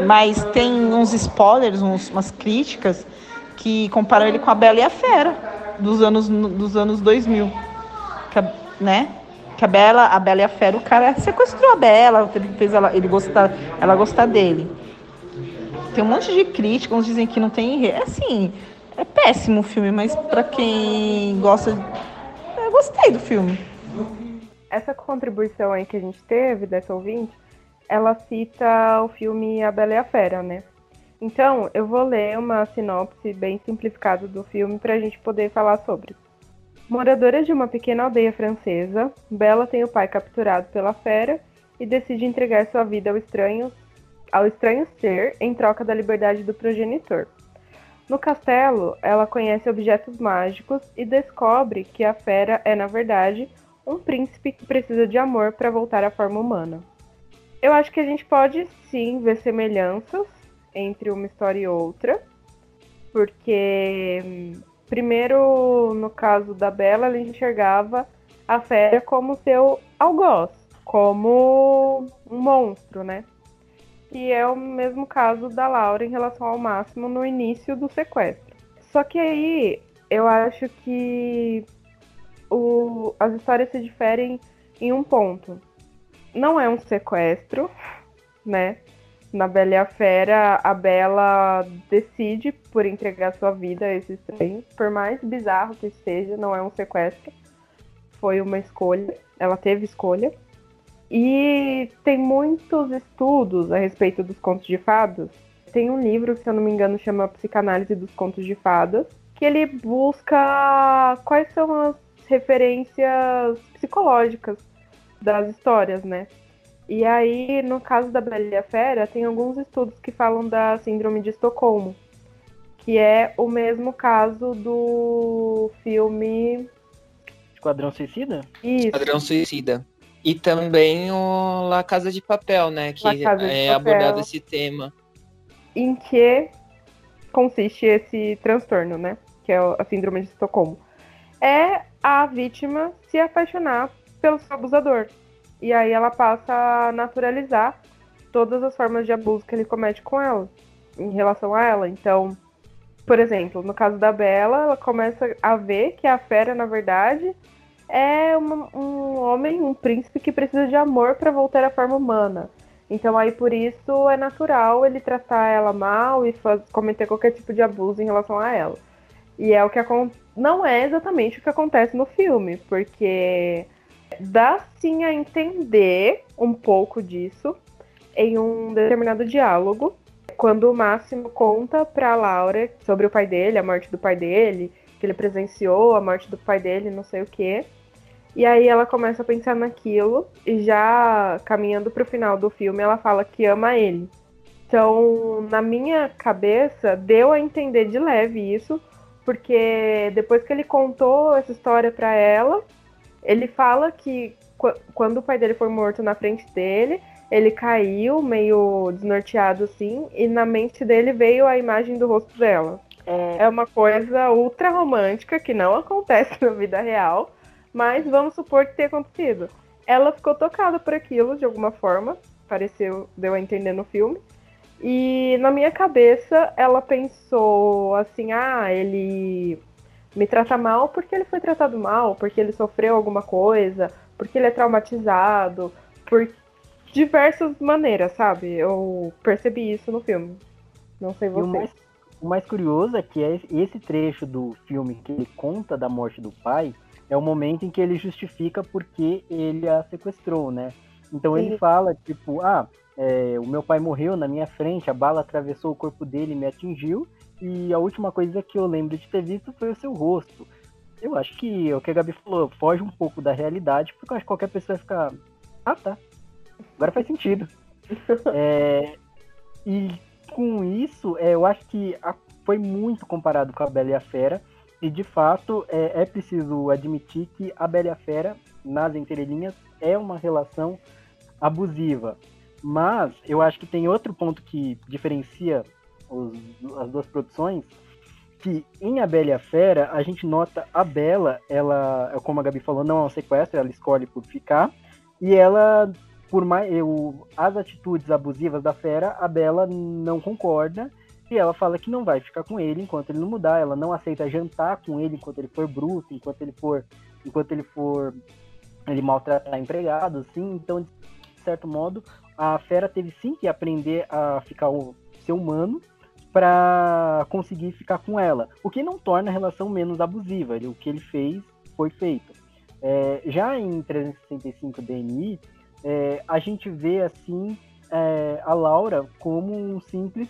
mas tem uns spoilers, uns, umas críticas que comparam ele com a Bela e a Fera dos anos, dos anos 2000. Que a, né? Que a Bela, a Bela e a Fera, o cara sequestrou a Bela, fez ela, ele gostar, ela gostar dele. Tem um monte de críticas, uns dizem que não tem. É assim, é péssimo o filme, mas para quem gosta, eu gostei do filme. Essa contribuição aí que a gente teve dessa ouvinte, ela cita o filme A Bela e a Fera, né? Então, eu vou ler uma sinopse bem simplificada do filme para a gente poder falar sobre. Moradora de uma pequena aldeia francesa, Bela tem o pai capturado pela fera e decide entregar sua vida ao estranho, ao estranho ser em troca da liberdade do progenitor. No castelo, ela conhece objetos mágicos e descobre que a fera é, na verdade, um príncipe que precisa de amor para voltar à forma humana. Eu acho que a gente pode sim ver semelhanças entre uma história e outra, porque primeiro no caso da Bela, ela enxergava a fera como seu algoz, como um monstro, né? E é o mesmo caso da Laura em relação ao Máximo no início do sequestro. Só que aí eu acho que o, as histórias se diferem em um ponto. Não é um sequestro, né? Na Bela e a Fera, a Bela decide por entregar sua vida a esse estranho. Por mais bizarro que seja, não é um sequestro. Foi uma escolha. Ela teve escolha. E tem muitos estudos a respeito dos contos de fadas. Tem um livro, se eu não me engano, chama Psicanálise dos Contos de Fadas, que ele busca quais são as referências psicológicas das histórias, né? E aí, no caso da Bela e a Fera, tem alguns estudos que falam da Síndrome de Estocolmo, que é o mesmo caso do filme Esquadrão Suicida? Isso. Esquadrão Suicida. E também o La Casa de Papel, né? Que é abordado esse tema. Em que consiste esse transtorno, né? Que é a síndrome de Estocolmo. É a vítima se apaixonar pelo seu abusador. E aí ela passa a naturalizar todas as formas de abuso que ele comete com ela, em relação a ela. Então, por exemplo, no caso da Bela, ela começa a ver que a fera, na verdade, é uma, um homem, um príncipe que precisa de amor para voltar à forma humana. Então aí por isso é natural ele tratar ela mal e faz, cometer qualquer tipo de abuso em relação a ela. E é o que não é exatamente o que acontece no filme, porque dá sim a entender um pouco disso em um determinado diálogo, quando o Máximo conta para Laura sobre o pai dele, a morte do pai dele, que ele presenciou a morte do pai dele, não sei o quê. E aí ela começa a pensar naquilo e já caminhando pro final do filme, ela fala que ama ele. Então, na minha cabeça, deu a entender de leve isso, porque depois que ele contou essa história para ela, ele fala que qu- quando o pai dele foi morto na frente dele, ele caiu meio desnorteado assim, e na mente dele veio a imagem do rosto dela. É, É uma coisa ultra romântica que não acontece (laughs) na vida real, mas vamos supor que tenha acontecido. Ela ficou tocada por aquilo de alguma forma, pareceu, deu a entender no filme. E na minha cabeça ela pensou assim: ah, ele me trata mal porque ele foi tratado mal, porque ele sofreu alguma coisa, porque ele é traumatizado, por diversas maneiras, sabe? Eu percebi isso no filme. Não sei E o você. mais, o mais curioso é que é esse trecho do filme que ele conta da morte do pai é o momento em que ele justifica porque ele a sequestrou, né? Então ele fala, tipo, ah, é, o meu pai morreu na minha frente, a bala atravessou o corpo dele e me atingiu, e a última coisa que eu lembro de ter visto foi o seu rosto. Eu acho que é o que a Gabi falou, foge um pouco da realidade, porque eu acho que qualquer pessoa vai ficar. Ah, tá. Agora faz sentido. (laughs) É, e com isso, é, eu acho que a- foi muito comparado com a Bela e a Fera. E de fato, é, é preciso admitir que a Bela e a Fera, nas entrelinhas, é uma relação abusiva. Mas eu acho que tem outro ponto que diferencia os- as duas produções, que em A Bela e a Fera, a gente nota a Bela, ela, como a Gabi falou, não é um sequestro, ela escolhe por ficar, e ela, por mais eu, as atitudes abusivas da Fera, a Bela não concorda, e ela fala que não vai ficar com ele enquanto ele não mudar, ela não aceita jantar com ele enquanto ele for bruto, enquanto ele for, enquanto ele for ele maltratar empregados, assim, então de certo modo a Fera teve sim que aprender a ficar o ser humano para conseguir ficar com ela, o que não torna a relação menos abusiva. O que ele fez foi feito. É, já em 365 DNI, é, a gente vê assim é, a Laura como um simples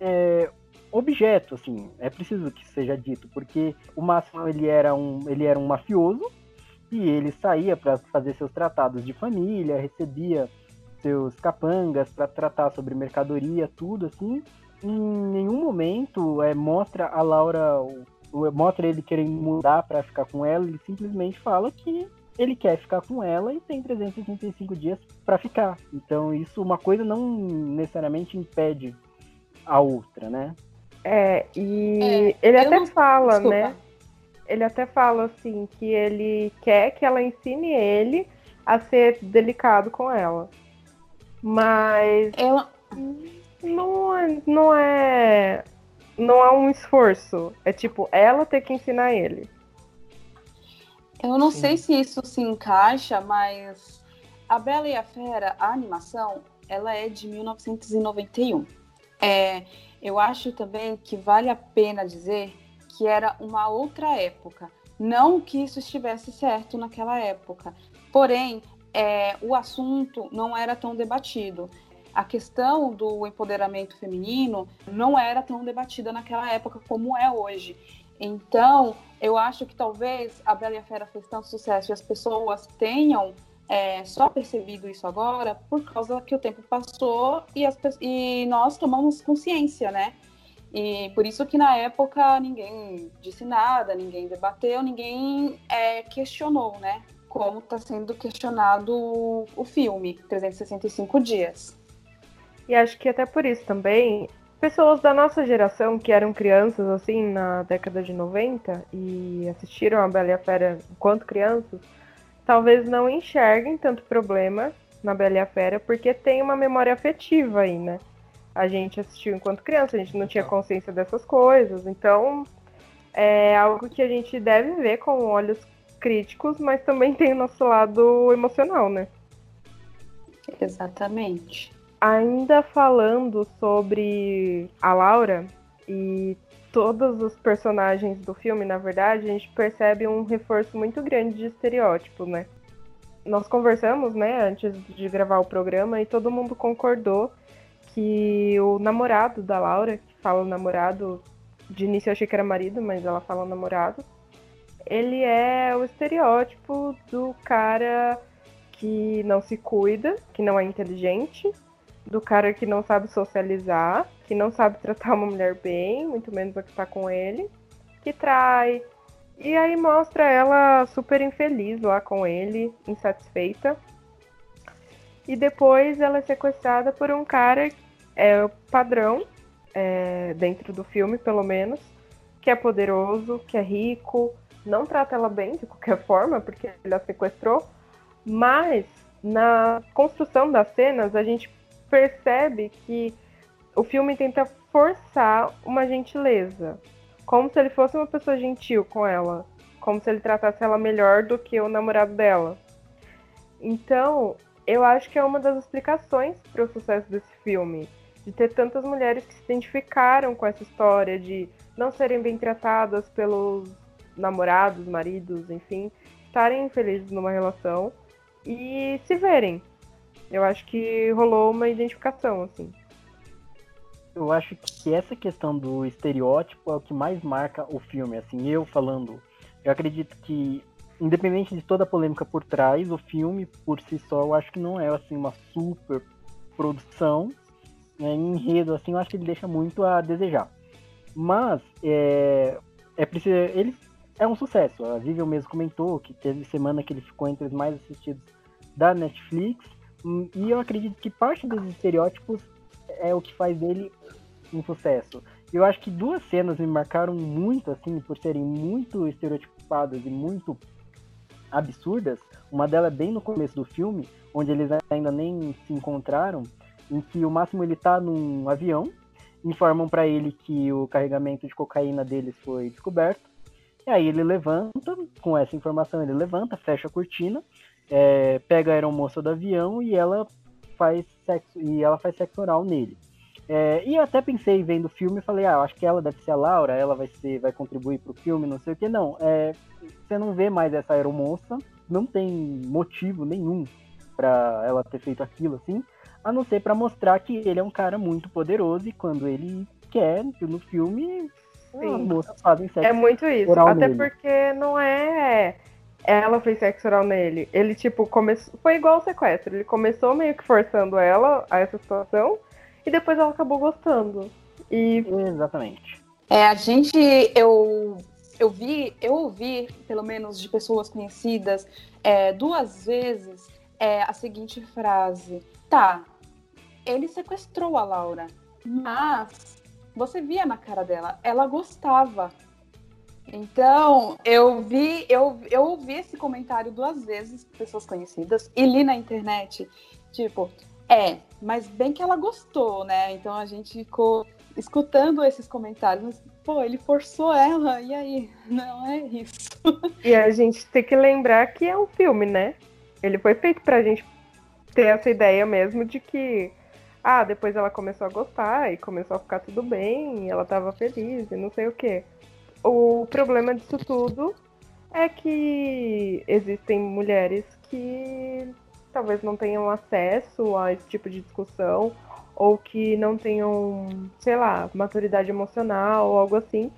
é, objeto, assim, é preciso que seja dito, porque o Máximo ele era um, ele era um mafioso e ele saía para fazer seus tratados de família, recebia seus capangas para tratar sobre mercadoria, tudo assim. Em nenhum momento é, mostra a Laura, mostra ele querendo mudar para ficar com ela, ele simplesmente fala que ele quer ficar com ela e tem 365 dias para ficar. Então isso, uma coisa não necessariamente impede a outra, né? É, e É, ele até não- fala, Desculpa. né? Ele até fala assim que ele quer que ela ensine ele a ser delicado com ela. Mas Eu, não é, não é não é um esforço. É tipo ela ter que ensinar ele. eu não Sim. sei se isso se encaixa, mas A Bela e a Fera, a animação, ela é de 1991. É, eu acho também que vale a pena dizer que era uma outra época. Não que isso estivesse certo naquela época. Porém, é, o assunto não era tão debatido. A questão do empoderamento feminino não era tão debatida naquela época como é hoje. Então, eu acho que talvez a Bela e a Fera fez tanto sucesso e as pessoas tenham é, só percebido isso agora por causa que o tempo passou e, as, e nós tomamos consciência, né? E por isso que na época ninguém disse nada, ninguém debateu, ninguém é, questionou, né? Como está sendo questionado o filme, 365 dias. E acho que até por isso também, pessoas da nossa geração que eram crianças assim na década de 90 e assistiram a Bela e a Fera enquanto crianças, talvez não enxerguem tanto problema na Bela e a Fera, porque tem uma memória afetiva aí, né? A gente assistiu enquanto criança, a gente não tinha consciência dessas coisas, então é algo que a gente deve ver com olhos críticos, mas também tem o nosso lado emocional, né? Exatamente. Ainda falando sobre a Laura e todos os personagens do filme, na verdade, a gente percebe um reforço muito grande de estereótipo, né? Nós conversamos, né, antes de gravar o programa e todo mundo concordou que o namorado da Laura, que fala namorado, de início eu achei que era marido, mas ela fala namorado, ele é o estereótipo do cara que não se cuida, que não é inteligente, do cara que não sabe socializar, que não sabe tratar uma mulher bem, muito menos a que tá com ele, que trai, E aí mostra ela super infeliz lá com ele, insatisfeita. E depois ela é sequestrada por um cara, é padrão, é, dentro do filme pelo menos, que é poderoso, que é rico, não trata ela bem de qualquer forma, porque ele a sequestrou, mas na construção das cenas a gente percebe que o filme tenta forçar uma gentileza, como se ele fosse uma pessoa gentil com ela, como se ele tratasse ela melhor do que o namorado dela. Então, eu acho que é uma das explicações para o sucesso desse filme, de ter tantas mulheres que se identificaram com essa história de não serem bem tratadas pelos namorados, maridos, enfim, estarem infelizes numa relação e se verem. Eu acho que rolou uma identificação, assim. Eu acho que essa questão do estereótipo é o que mais marca o filme, assim, eu falando. Eu acredito que, independente de toda a polêmica por trás, o filme, por si só, eu acho que não é, assim, uma super produção, né, enredo, assim, eu acho que ele deixa muito a desejar. Mas, é, é preciso, ele é um sucesso. A Vivian mesmo comentou que teve semana que ele ficou entre os mais assistidos da Netflix. E eu acredito que parte dos estereótipos é o que faz dele um sucesso. Eu acho que duas cenas me marcaram muito, assim, por serem muito estereotipadas e muito absurdas. Uma delas é bem no começo do filme, onde eles ainda nem se encontraram, em que o Máximo ele tá num avião, informam para ele que o carregamento de cocaína deles foi descoberto e aí ele levanta, com essa informação ele levanta, fecha a cortina, é, pega a aeromoça do avião e ela faz sexo e ela faz sexo oral nele. É, e eu até pensei vendo o filme, falei, ah, acho que ela deve ser a Laura, ela vai ser, vai contribuir pro filme, não sei o que. Não, é, você não vê mais essa aeromoça, não tem motivo nenhum para ela ter feito aquilo assim, a não ser para mostrar que ele é um cara muito poderoso e quando ele quer no filme Sim. As moças fazem sexo É muito isso. Até nele. porque não é ela fez sexo oral nele. Ele, tipo, começou. Foi igual o sequestro. Ele começou meio que forçando ela a essa situação. E depois ela acabou gostando. E. Exatamente. É, a gente. Eu. Eu vi, eu ouvi, pelo menos de pessoas conhecidas, é, duas vezes é, a seguinte frase: Tá, ele sequestrou a Laura, mas você via na cara dela, ela gostava. Então, eu vi, eu, eu ouvi esse comentário duas vezes, pessoas conhecidas, e li na internet, tipo, é, mas bem que ela gostou, né? Então a gente ficou escutando esses comentários, mas, pô, ele forçou ela, e aí? (laughs) Não é isso. E a gente tem que lembrar que é um filme, né? Ele foi feito pra gente ter essa ideia mesmo de que ah, depois ela começou a gostar e começou a ficar tudo bem, e ela tava feliz e não sei o quê. O problema disso tudo é que existem mulheres que talvez não tenham acesso a esse tipo de discussão ou que não tenham, sei lá, maturidade emocional ou algo assim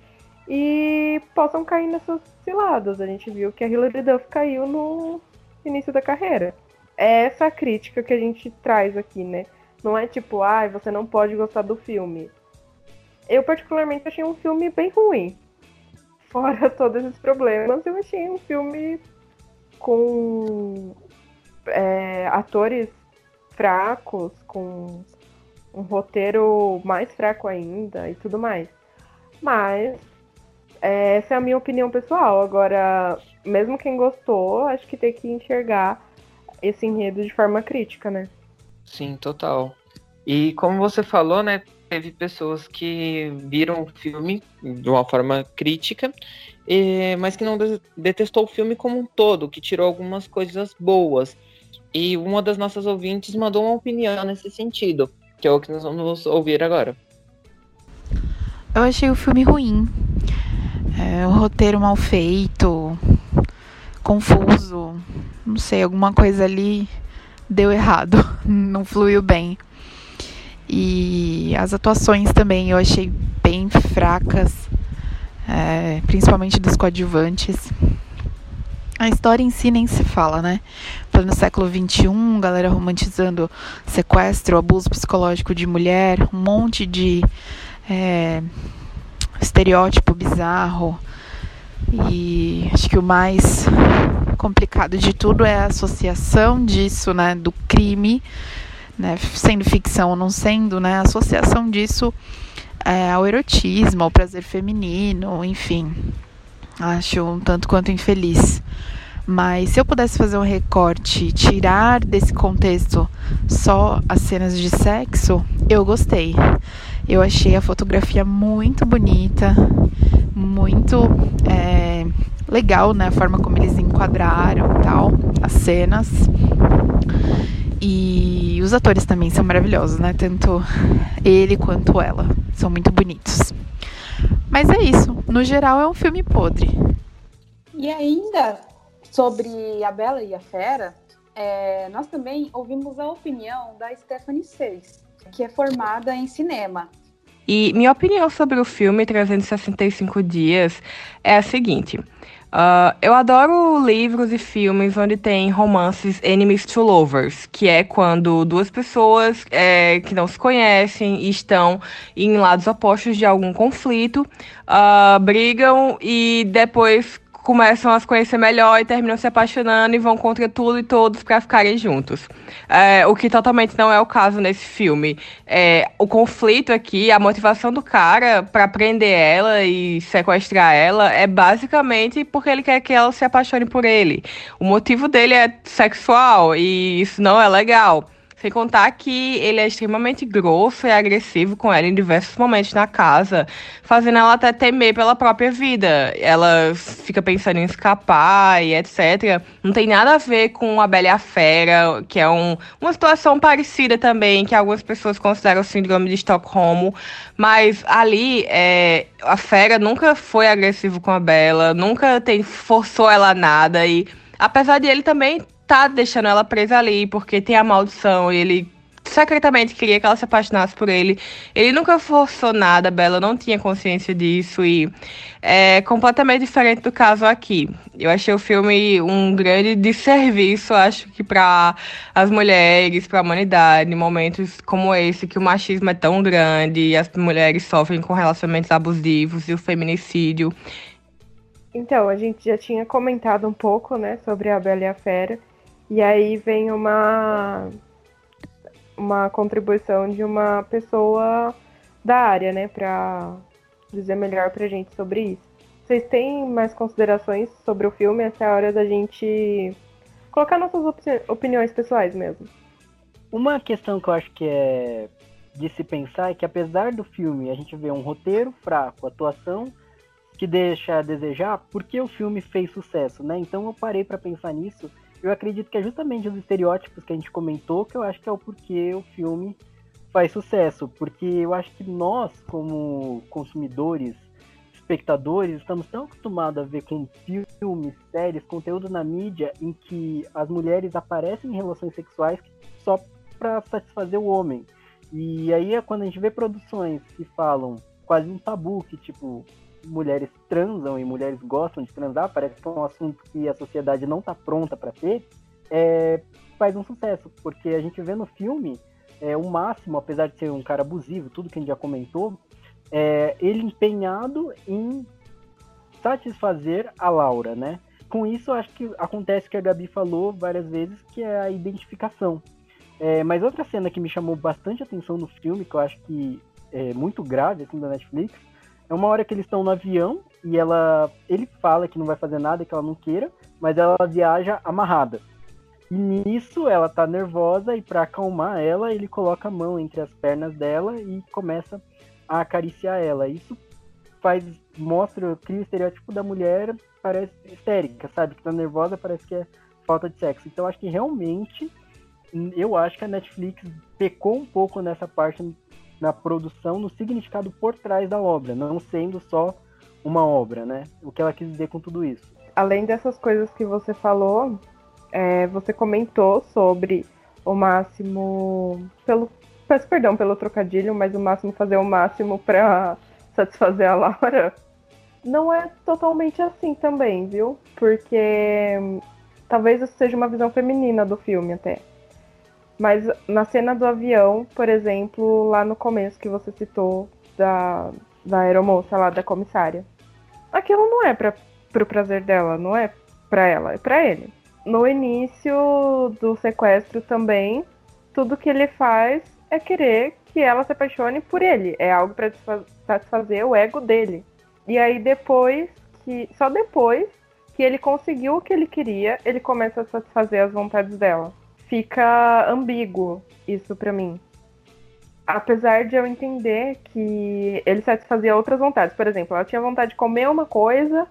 e possam cair nessas ciladas. A gente viu que a Hilary Duff caiu no início da carreira. É essa crítica que a gente traz aqui, né? Não é tipo, ai, ah, você não pode gostar do filme. Eu, particularmente, achei um filme bem ruim. Fora (laughs) todos esses problemas, eu achei um filme com é, atores fracos, com um roteiro mais fraco ainda e tudo mais. Mas é, essa é a minha opinião pessoal. Agora, mesmo quem gostou, acho que tem que enxergar esse enredo de forma crítica, né? Sim, total. E como você falou, né, teve pessoas que viram o filme de uma forma crítica, mas que não detestou o filme como um todo, que tirou algumas coisas boas. E uma das nossas ouvintes mandou uma opinião nesse sentido, que é o que nós vamos ouvir agora. Eu achei o filme ruim. É, o roteiro mal feito, confuso, não sei, alguma coisa ali deu errado, (laughs) não fluiu bem. E as atuações também eu achei bem fracas, é, principalmente dos coadjuvantes. A história em si nem se fala, né? no século XXI, galera romantizando sequestro, abuso psicológico de mulher, um monte de é, estereótipo bizarro. E acho que o mais complicado de tudo é a associação disso, né, do crime, né, sendo ficção ou não sendo, né, a associação disso é, ao erotismo, ao prazer feminino, enfim. Acho um tanto quanto infeliz. Mas se eu pudesse fazer um recorte, tirar desse contexto só as cenas de sexo, eu gostei. Eu achei a fotografia muito bonita, muito é, legal, né? A forma como eles enquadraram tal, as cenas. E os atores também são maravilhosos, né? Tanto ele quanto ela. São muito bonitos. Mas é isso. No geral, é um filme podre. E ainda, sobre a Bela e a Fera, é, nós também ouvimos a opinião da Stephanie Seis, que é formada em cinema. E minha opinião sobre o filme 365 Dias é a seguinte. Uh, eu adoro livros e filmes onde tem romances enemies to lovers, que é quando duas pessoas é, que não se conhecem e estão em lados opostos de algum conflito uh, brigam e depois começam a se conhecer melhor e terminam se apaixonando e vão contra tudo e todos para ficarem juntos. É, o que totalmente não é o caso nesse filme. É, o conflito aqui, a motivação do cara para prender ela e sequestrar ela é basicamente porque ele quer que ela se apaixone por ele. O motivo dele é sexual e isso não é legal. Sem contar que ele é extremamente grosso e agressivo com ela em diversos momentos na casa, fazendo ela até temer pela própria vida. Ela fica pensando em escapar e etc. Não tem nada a ver com a Bela e a Fera, que é um, uma situação parecida também, que algumas pessoas consideram o síndrome de Estocolmo. Mas ali, é, a Fera nunca foi agressivo com a Bela, nunca tem, forçou ela a nada. E apesar de ele também tá deixando ela presa ali, porque tem a maldição ele secretamente queria que ela se apaixonasse por ele. Ele nunca forçou nada, Bela não tinha consciência disso e é completamente diferente do caso aqui. Eu achei o filme um grande desserviço, acho que para as mulheres, para a humanidade, em momentos como esse que o machismo é tão grande e as mulheres sofrem com relacionamentos abusivos e o feminicídio. Então, a gente já tinha comentado um pouco, né, sobre a Bela e a Fera. E aí vem uma uma contribuição de uma pessoa da área, né, para dizer melhor pra gente sobre isso. Vocês têm mais considerações sobre o filme? Essa é a hora da gente colocar nossas opini opiniões pessoais mesmo. Uma questão que eu acho que é de se pensar é que apesar do filme a gente vê um roteiro fraco, atuação que deixa a desejar, por que o filme fez sucesso, né? Então eu parei para pensar nisso eu acredito que é justamente os estereótipos que a gente comentou que eu acho que é o porquê o filme faz sucesso. Porque eu acho que nós, como consumidores, espectadores, estamos tão acostumados a ver com filmes, séries, conteúdo na mídia em que as mulheres aparecem em relações sexuais só para satisfazer o homem. E aí é quando a gente vê produções que falam quase um tabu, que tipo, mulheres transam e mulheres gostam de transar, parece que é um assunto que a sociedade não está pronta para ter, é, faz um sucesso, porque a gente vê no filme é, o máximo, apesar de ser um cara abusivo, tudo que a gente já comentou, é, ele empenhado em satisfazer a Laura, né? Com isso, acho que acontece o que a Gabi falou várias vezes, que é a identificação. É, mas outra cena que me chamou bastante atenção no filme, que eu acho que é muito grave, assim, da Netflix, é uma hora que eles estão no avião e ela. Ele fala que não vai fazer nada, que ela não queira, mas ela viaja amarrada. E nisso ela tá nervosa e para acalmar ela, ele coloca a mão entre as pernas dela e começa a acariciar ela. Isso faz mostra, cria o estereótipo da mulher parece histérica, sabe? Que tá nervosa, parece que é falta de sexo. Então acho que realmente eu acho que a Netflix pecou um pouco nessa parte na produção, no significado por trás da obra, não sendo só uma obra, né? O que ela quis dizer com tudo isso. Além dessas coisas que você falou, é, você comentou sobre o máximo, pelo, peço perdão pelo trocadilho, mas o máximo fazer o máximo para (laughs) satisfazer a Laura. Não é totalmente assim também, viu? Porque talvez isso seja uma visão feminina do filme até. Mas na cena do avião, por exemplo, lá no começo que você citou da, da aeromoça lá, da comissária. Aquilo não é pra pro prazer dela, não é pra ela, é pra ele. No início do sequestro também, tudo que ele faz é querer que ela se apaixone por ele. É algo para satisfazer o ego dele. E aí depois que. Só depois que ele conseguiu o que ele queria, ele começa a satisfazer as vontades dela. Fica ambíguo isso para mim. Apesar de eu entender que ele satisfazia outras vontades. Por exemplo, ela tinha vontade de comer uma coisa,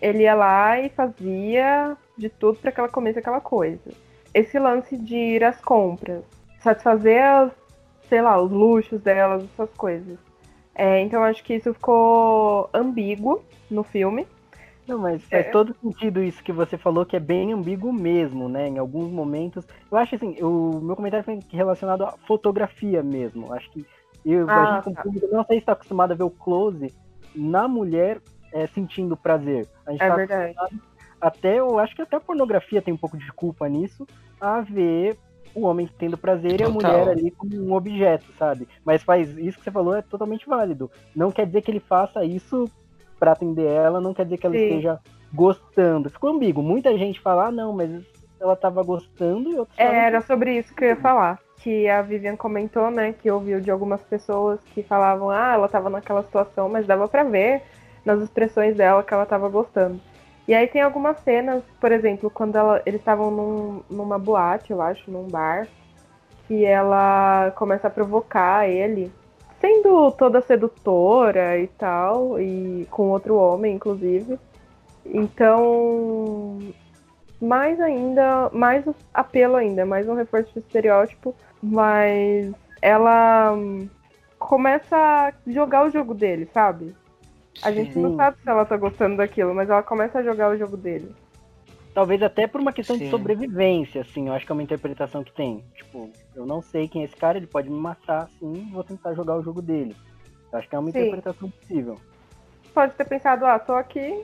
ele ia lá e fazia de tudo para que ela comesse aquela coisa. Esse lance de ir às compras, satisfazer as, sei lá, os luxos delas, essas coisas. É, então acho que isso ficou ambíguo no filme. Não, mas faz é. todo sentido isso que você falou, que é bem ambíguo mesmo, né? Em alguns momentos. Eu acho assim, o meu comentário foi relacionado à fotografia mesmo. Acho que eu, ah, a gente, como tá. público, não sei se está acostumado a ver o close na mulher é, sentindo prazer. A gente é tá verdade. Até, eu acho que até a pornografia tem um pouco de culpa nisso, a ver o homem tendo prazer Total. e a mulher ali como um objeto, sabe? Mas faz isso que você falou é totalmente válido. Não quer dizer que ele faça isso para atender ela, não quer dizer que ela Sim. esteja gostando. Ficou ambíguo. Muita gente fala, ah, não, mas ela tava gostando e outros é, Era sobre isso que eu ia falar. Que a Vivian comentou, né, que ouviu de algumas pessoas que falavam, ah, ela tava naquela situação, mas dava para ver nas expressões dela que ela tava gostando. E aí tem algumas cenas, por exemplo, quando ela, eles estavam num, numa boate, eu acho, num bar, que ela começa a provocar ele, sendo toda sedutora e tal, e com outro homem, inclusive. Então, mais ainda, mais apelo ainda, mais um reforço de estereótipo, mas ela começa a jogar o jogo dele, sabe? A gente não sabe se ela tá gostando daquilo, mas ela começa a jogar o jogo dele. Talvez até por uma questão Sim. de sobrevivência, assim, eu acho que é uma interpretação que tem. Tipo, eu não sei quem é esse cara, ele pode me matar, sim, vou tentar jogar o jogo dele. Eu acho que é uma Sim. interpretação possível. Pode ter pensado, ah, tô aqui,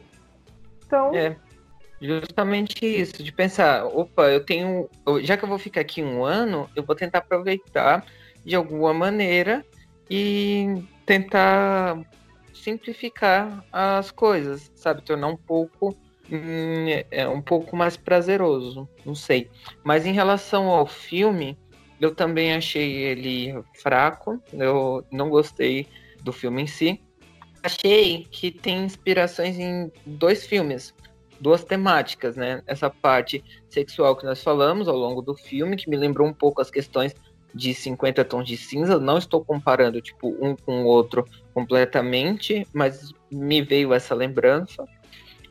então. É, justamente isso, de pensar, opa, eu tenho. Já que eu vou ficar aqui um ano, eu vou tentar aproveitar de alguma maneira e tentar simplificar as coisas, sabe? Tornar um pouco é, um pouco mais prazeroso, não sei. Mas em relação ao filme, eu também achei ele fraco. Eu não gostei do filme em si. Achei que tem inspirações em dois filmes, duas temáticas, né? Essa parte sexual que nós falamos ao longo do filme, que me lembrou um pouco as questões de 50 tons de cinza. Não estou comparando tipo um com o outro completamente, mas me veio essa lembrança.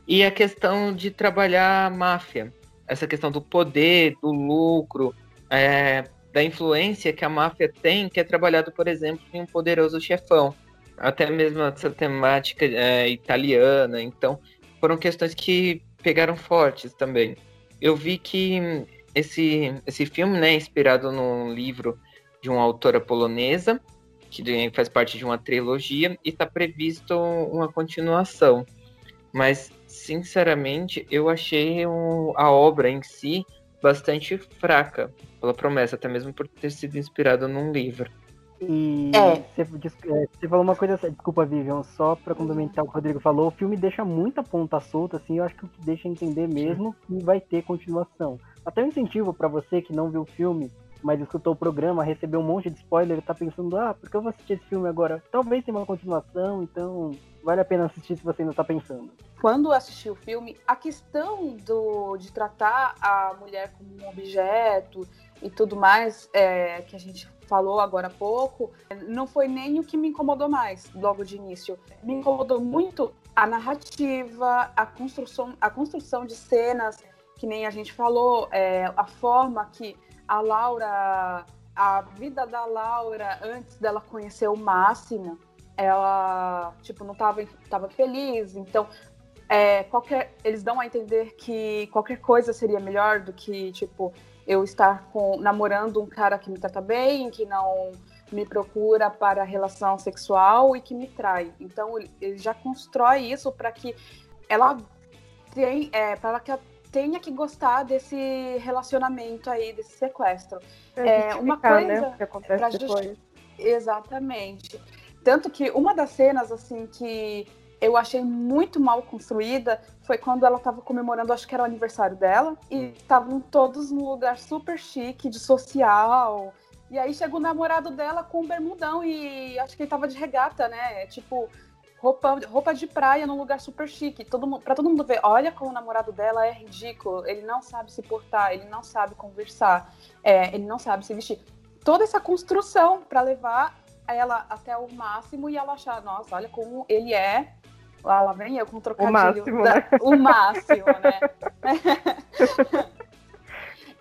E a questão de trabalhar a máfia, essa questão do poder, do lucro, é, da influência que a máfia tem, que é trabalhado, por exemplo, em um poderoso chefão. Até mesmo essa temática é, italiana. Então, foram questões que pegaram fortes também. Eu vi que esse, esse filme, né, inspirado num livro de uma autora polonesa, que faz parte de uma trilogia, e está previsto uma continuação. Mas, sinceramente, eu achei um, a obra em si bastante fraca, pela promessa, até mesmo por ter sido inspirado num livro. E é. você, é, você, falou uma coisa, desculpa, Vivian, só para complementar o que o Rodrigo falou, o filme deixa muita ponta solta, assim, eu acho que o que deixa entender mesmo que vai ter continuação. Até um incentivo para você que não viu o filme, mas escutou o programa, recebeu um monte de spoiler e tá pensando, ah, por que eu vou assistir esse filme agora? Talvez tenha uma continuação, então vale a pena assistir se você ainda tá pensando. Quando assisti o filme, a questão do, de tratar a mulher como um objeto e tudo mais, é, que a gente falou agora há pouco, não foi nem o que me incomodou mais logo de início. Me incomodou muito a narrativa, a construção, a construção de cenas que nem a gente falou, é, a forma que a Laura, a vida da Laura antes dela conhecer o Máximo, ela, tipo, não estava tava feliz, então é, qualquer, eles dão a entender que qualquer coisa seria melhor do que, tipo, eu estar com, namorando um cara que me trata bem, que não me procura para relação sexual e que me trai. Então ele já constrói isso para que ela tem, é, para que ela tenha que gostar desse relacionamento aí, desse sequestro. É uma né, coisa né, que acontece depois. Exatamente. Tanto que uma das cenas assim que eu achei muito mal construída foi quando ela estava comemorando, acho que era o aniversário dela, e estavam todos num lugar super chique, de social. E aí chega o namorado dela com um bermudão e acho que ele tava de regata, né? Tipo, roupa, roupa de praia num lugar super chique. Todo mundo, pra todo mundo ver, olha como o namorado dela é ridículo, ele não sabe se portar, ele não sabe conversar, é, ele não sabe se vestir. Toda essa construção para levar ela até o máximo e ela achar, nossa, olha como ele é Lá, lá vem eu com o trocadilho. O máximo, da... né? (laughs) O máximo, né? (laughs)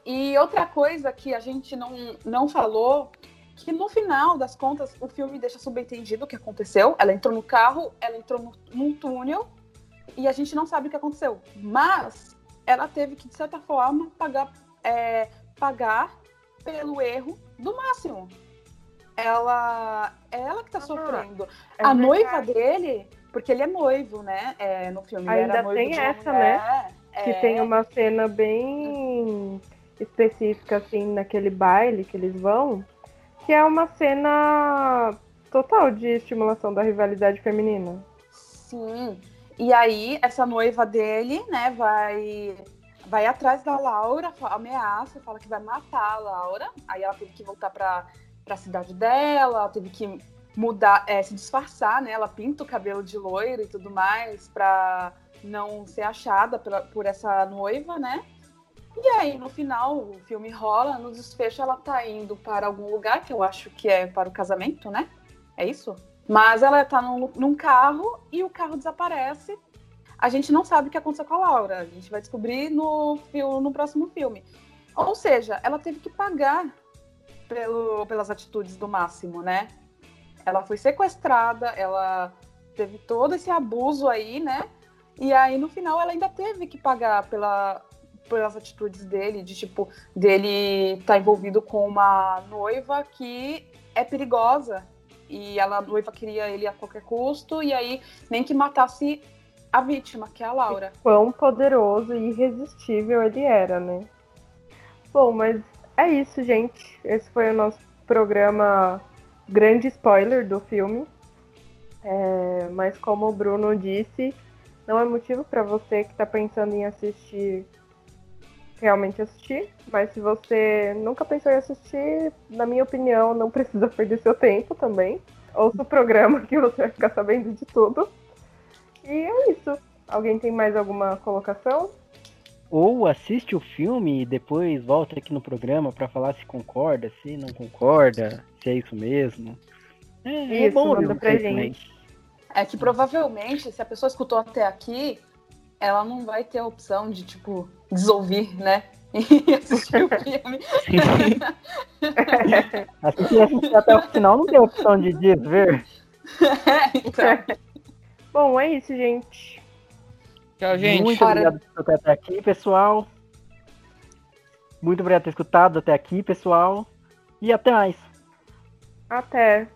e outra coisa que a gente não, não falou, que no final das contas o filme deixa subentendido o que aconteceu. Ela entrou no carro, ela entrou no, num túnel e a gente não sabe o que aconteceu. Mas ela teve que, de certa forma, pagar, é, pagar pelo erro do máximo. Ela é ela que tá sofrendo. é a verdade. noiva dele porque ele é noivo, né? É, no filme. Ainda tem essa. Que É, tem uma cena bem específica, assim, naquele baile que eles vão, que é uma cena total de estimulação da rivalidade feminina. Sim. E aí, essa noiva dele, né, vai vai atrás da Laura, ameaça, fala que vai matar a Laura. Aí ela teve que voltar pra, pra cidade dela, ela teve que mudar, é, se disfarçar, né? Ela pinta o cabelo de loiro e tudo mais pra não ser achada por essa noiva, né? E aí, no final, o filme rola, no desfecho ela tá indo para algum lugar, que eu acho que é para o casamento, né? É isso? Mas ela tá num, num carro e o carro desaparece. A gente não sabe o que aconteceu com a Laura. A gente vai descobrir no, no próximo filme. Ou seja, ela teve que pagar pelo, pelas atitudes do Máximo, né? Ela foi sequestrada, ela teve todo esse abuso aí, né? E aí, no final, ela ainda teve que pagar pela, pelas atitudes dele, de tipo, dele estar envolvido com uma noiva que é perigosa. E ela, a noiva queria ele a qualquer custo, e aí nem que matasse a vítima, que é a Laura. Quão poderoso e irresistível ele era, né? Bom, mas é isso, gente. Esse foi o nosso programa grande spoiler do filme. É, mas como o Bruno disse, não é motivo para você que está pensando em assistir realmente assistir. Mas se você nunca pensou em assistir, na minha opinião, não (laughs) precisa perder seu tempo também. Ouça o programa que você vai ficar sabendo de tudo. E é isso. Alguém tem mais alguma colocação? Ou assiste o filme e depois volta aqui no programa pra falar se concorda, se não concorda, se é isso mesmo. É, é Isso, bom ouvir manda pra gente. É que provavelmente, se a pessoa escutou até aqui, ela não vai ter a opção de, tipo, desouvir, né? (laughs) E assistir o (laughs) filme. (laughs) Assim que assistir até o final não tem opção de desver. então, Bom, é isso, gente. Tchau, gente. Muito Para. obrigado por escutar até aqui, pessoal. Muito obrigado por ter escutado até aqui, pessoal. E até mais. Até.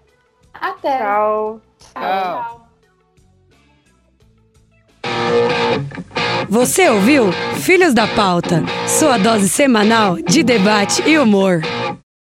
até. Tchau. tchau. Você ouviu Filhos da Pauta, sua dose semanal de debate e humor.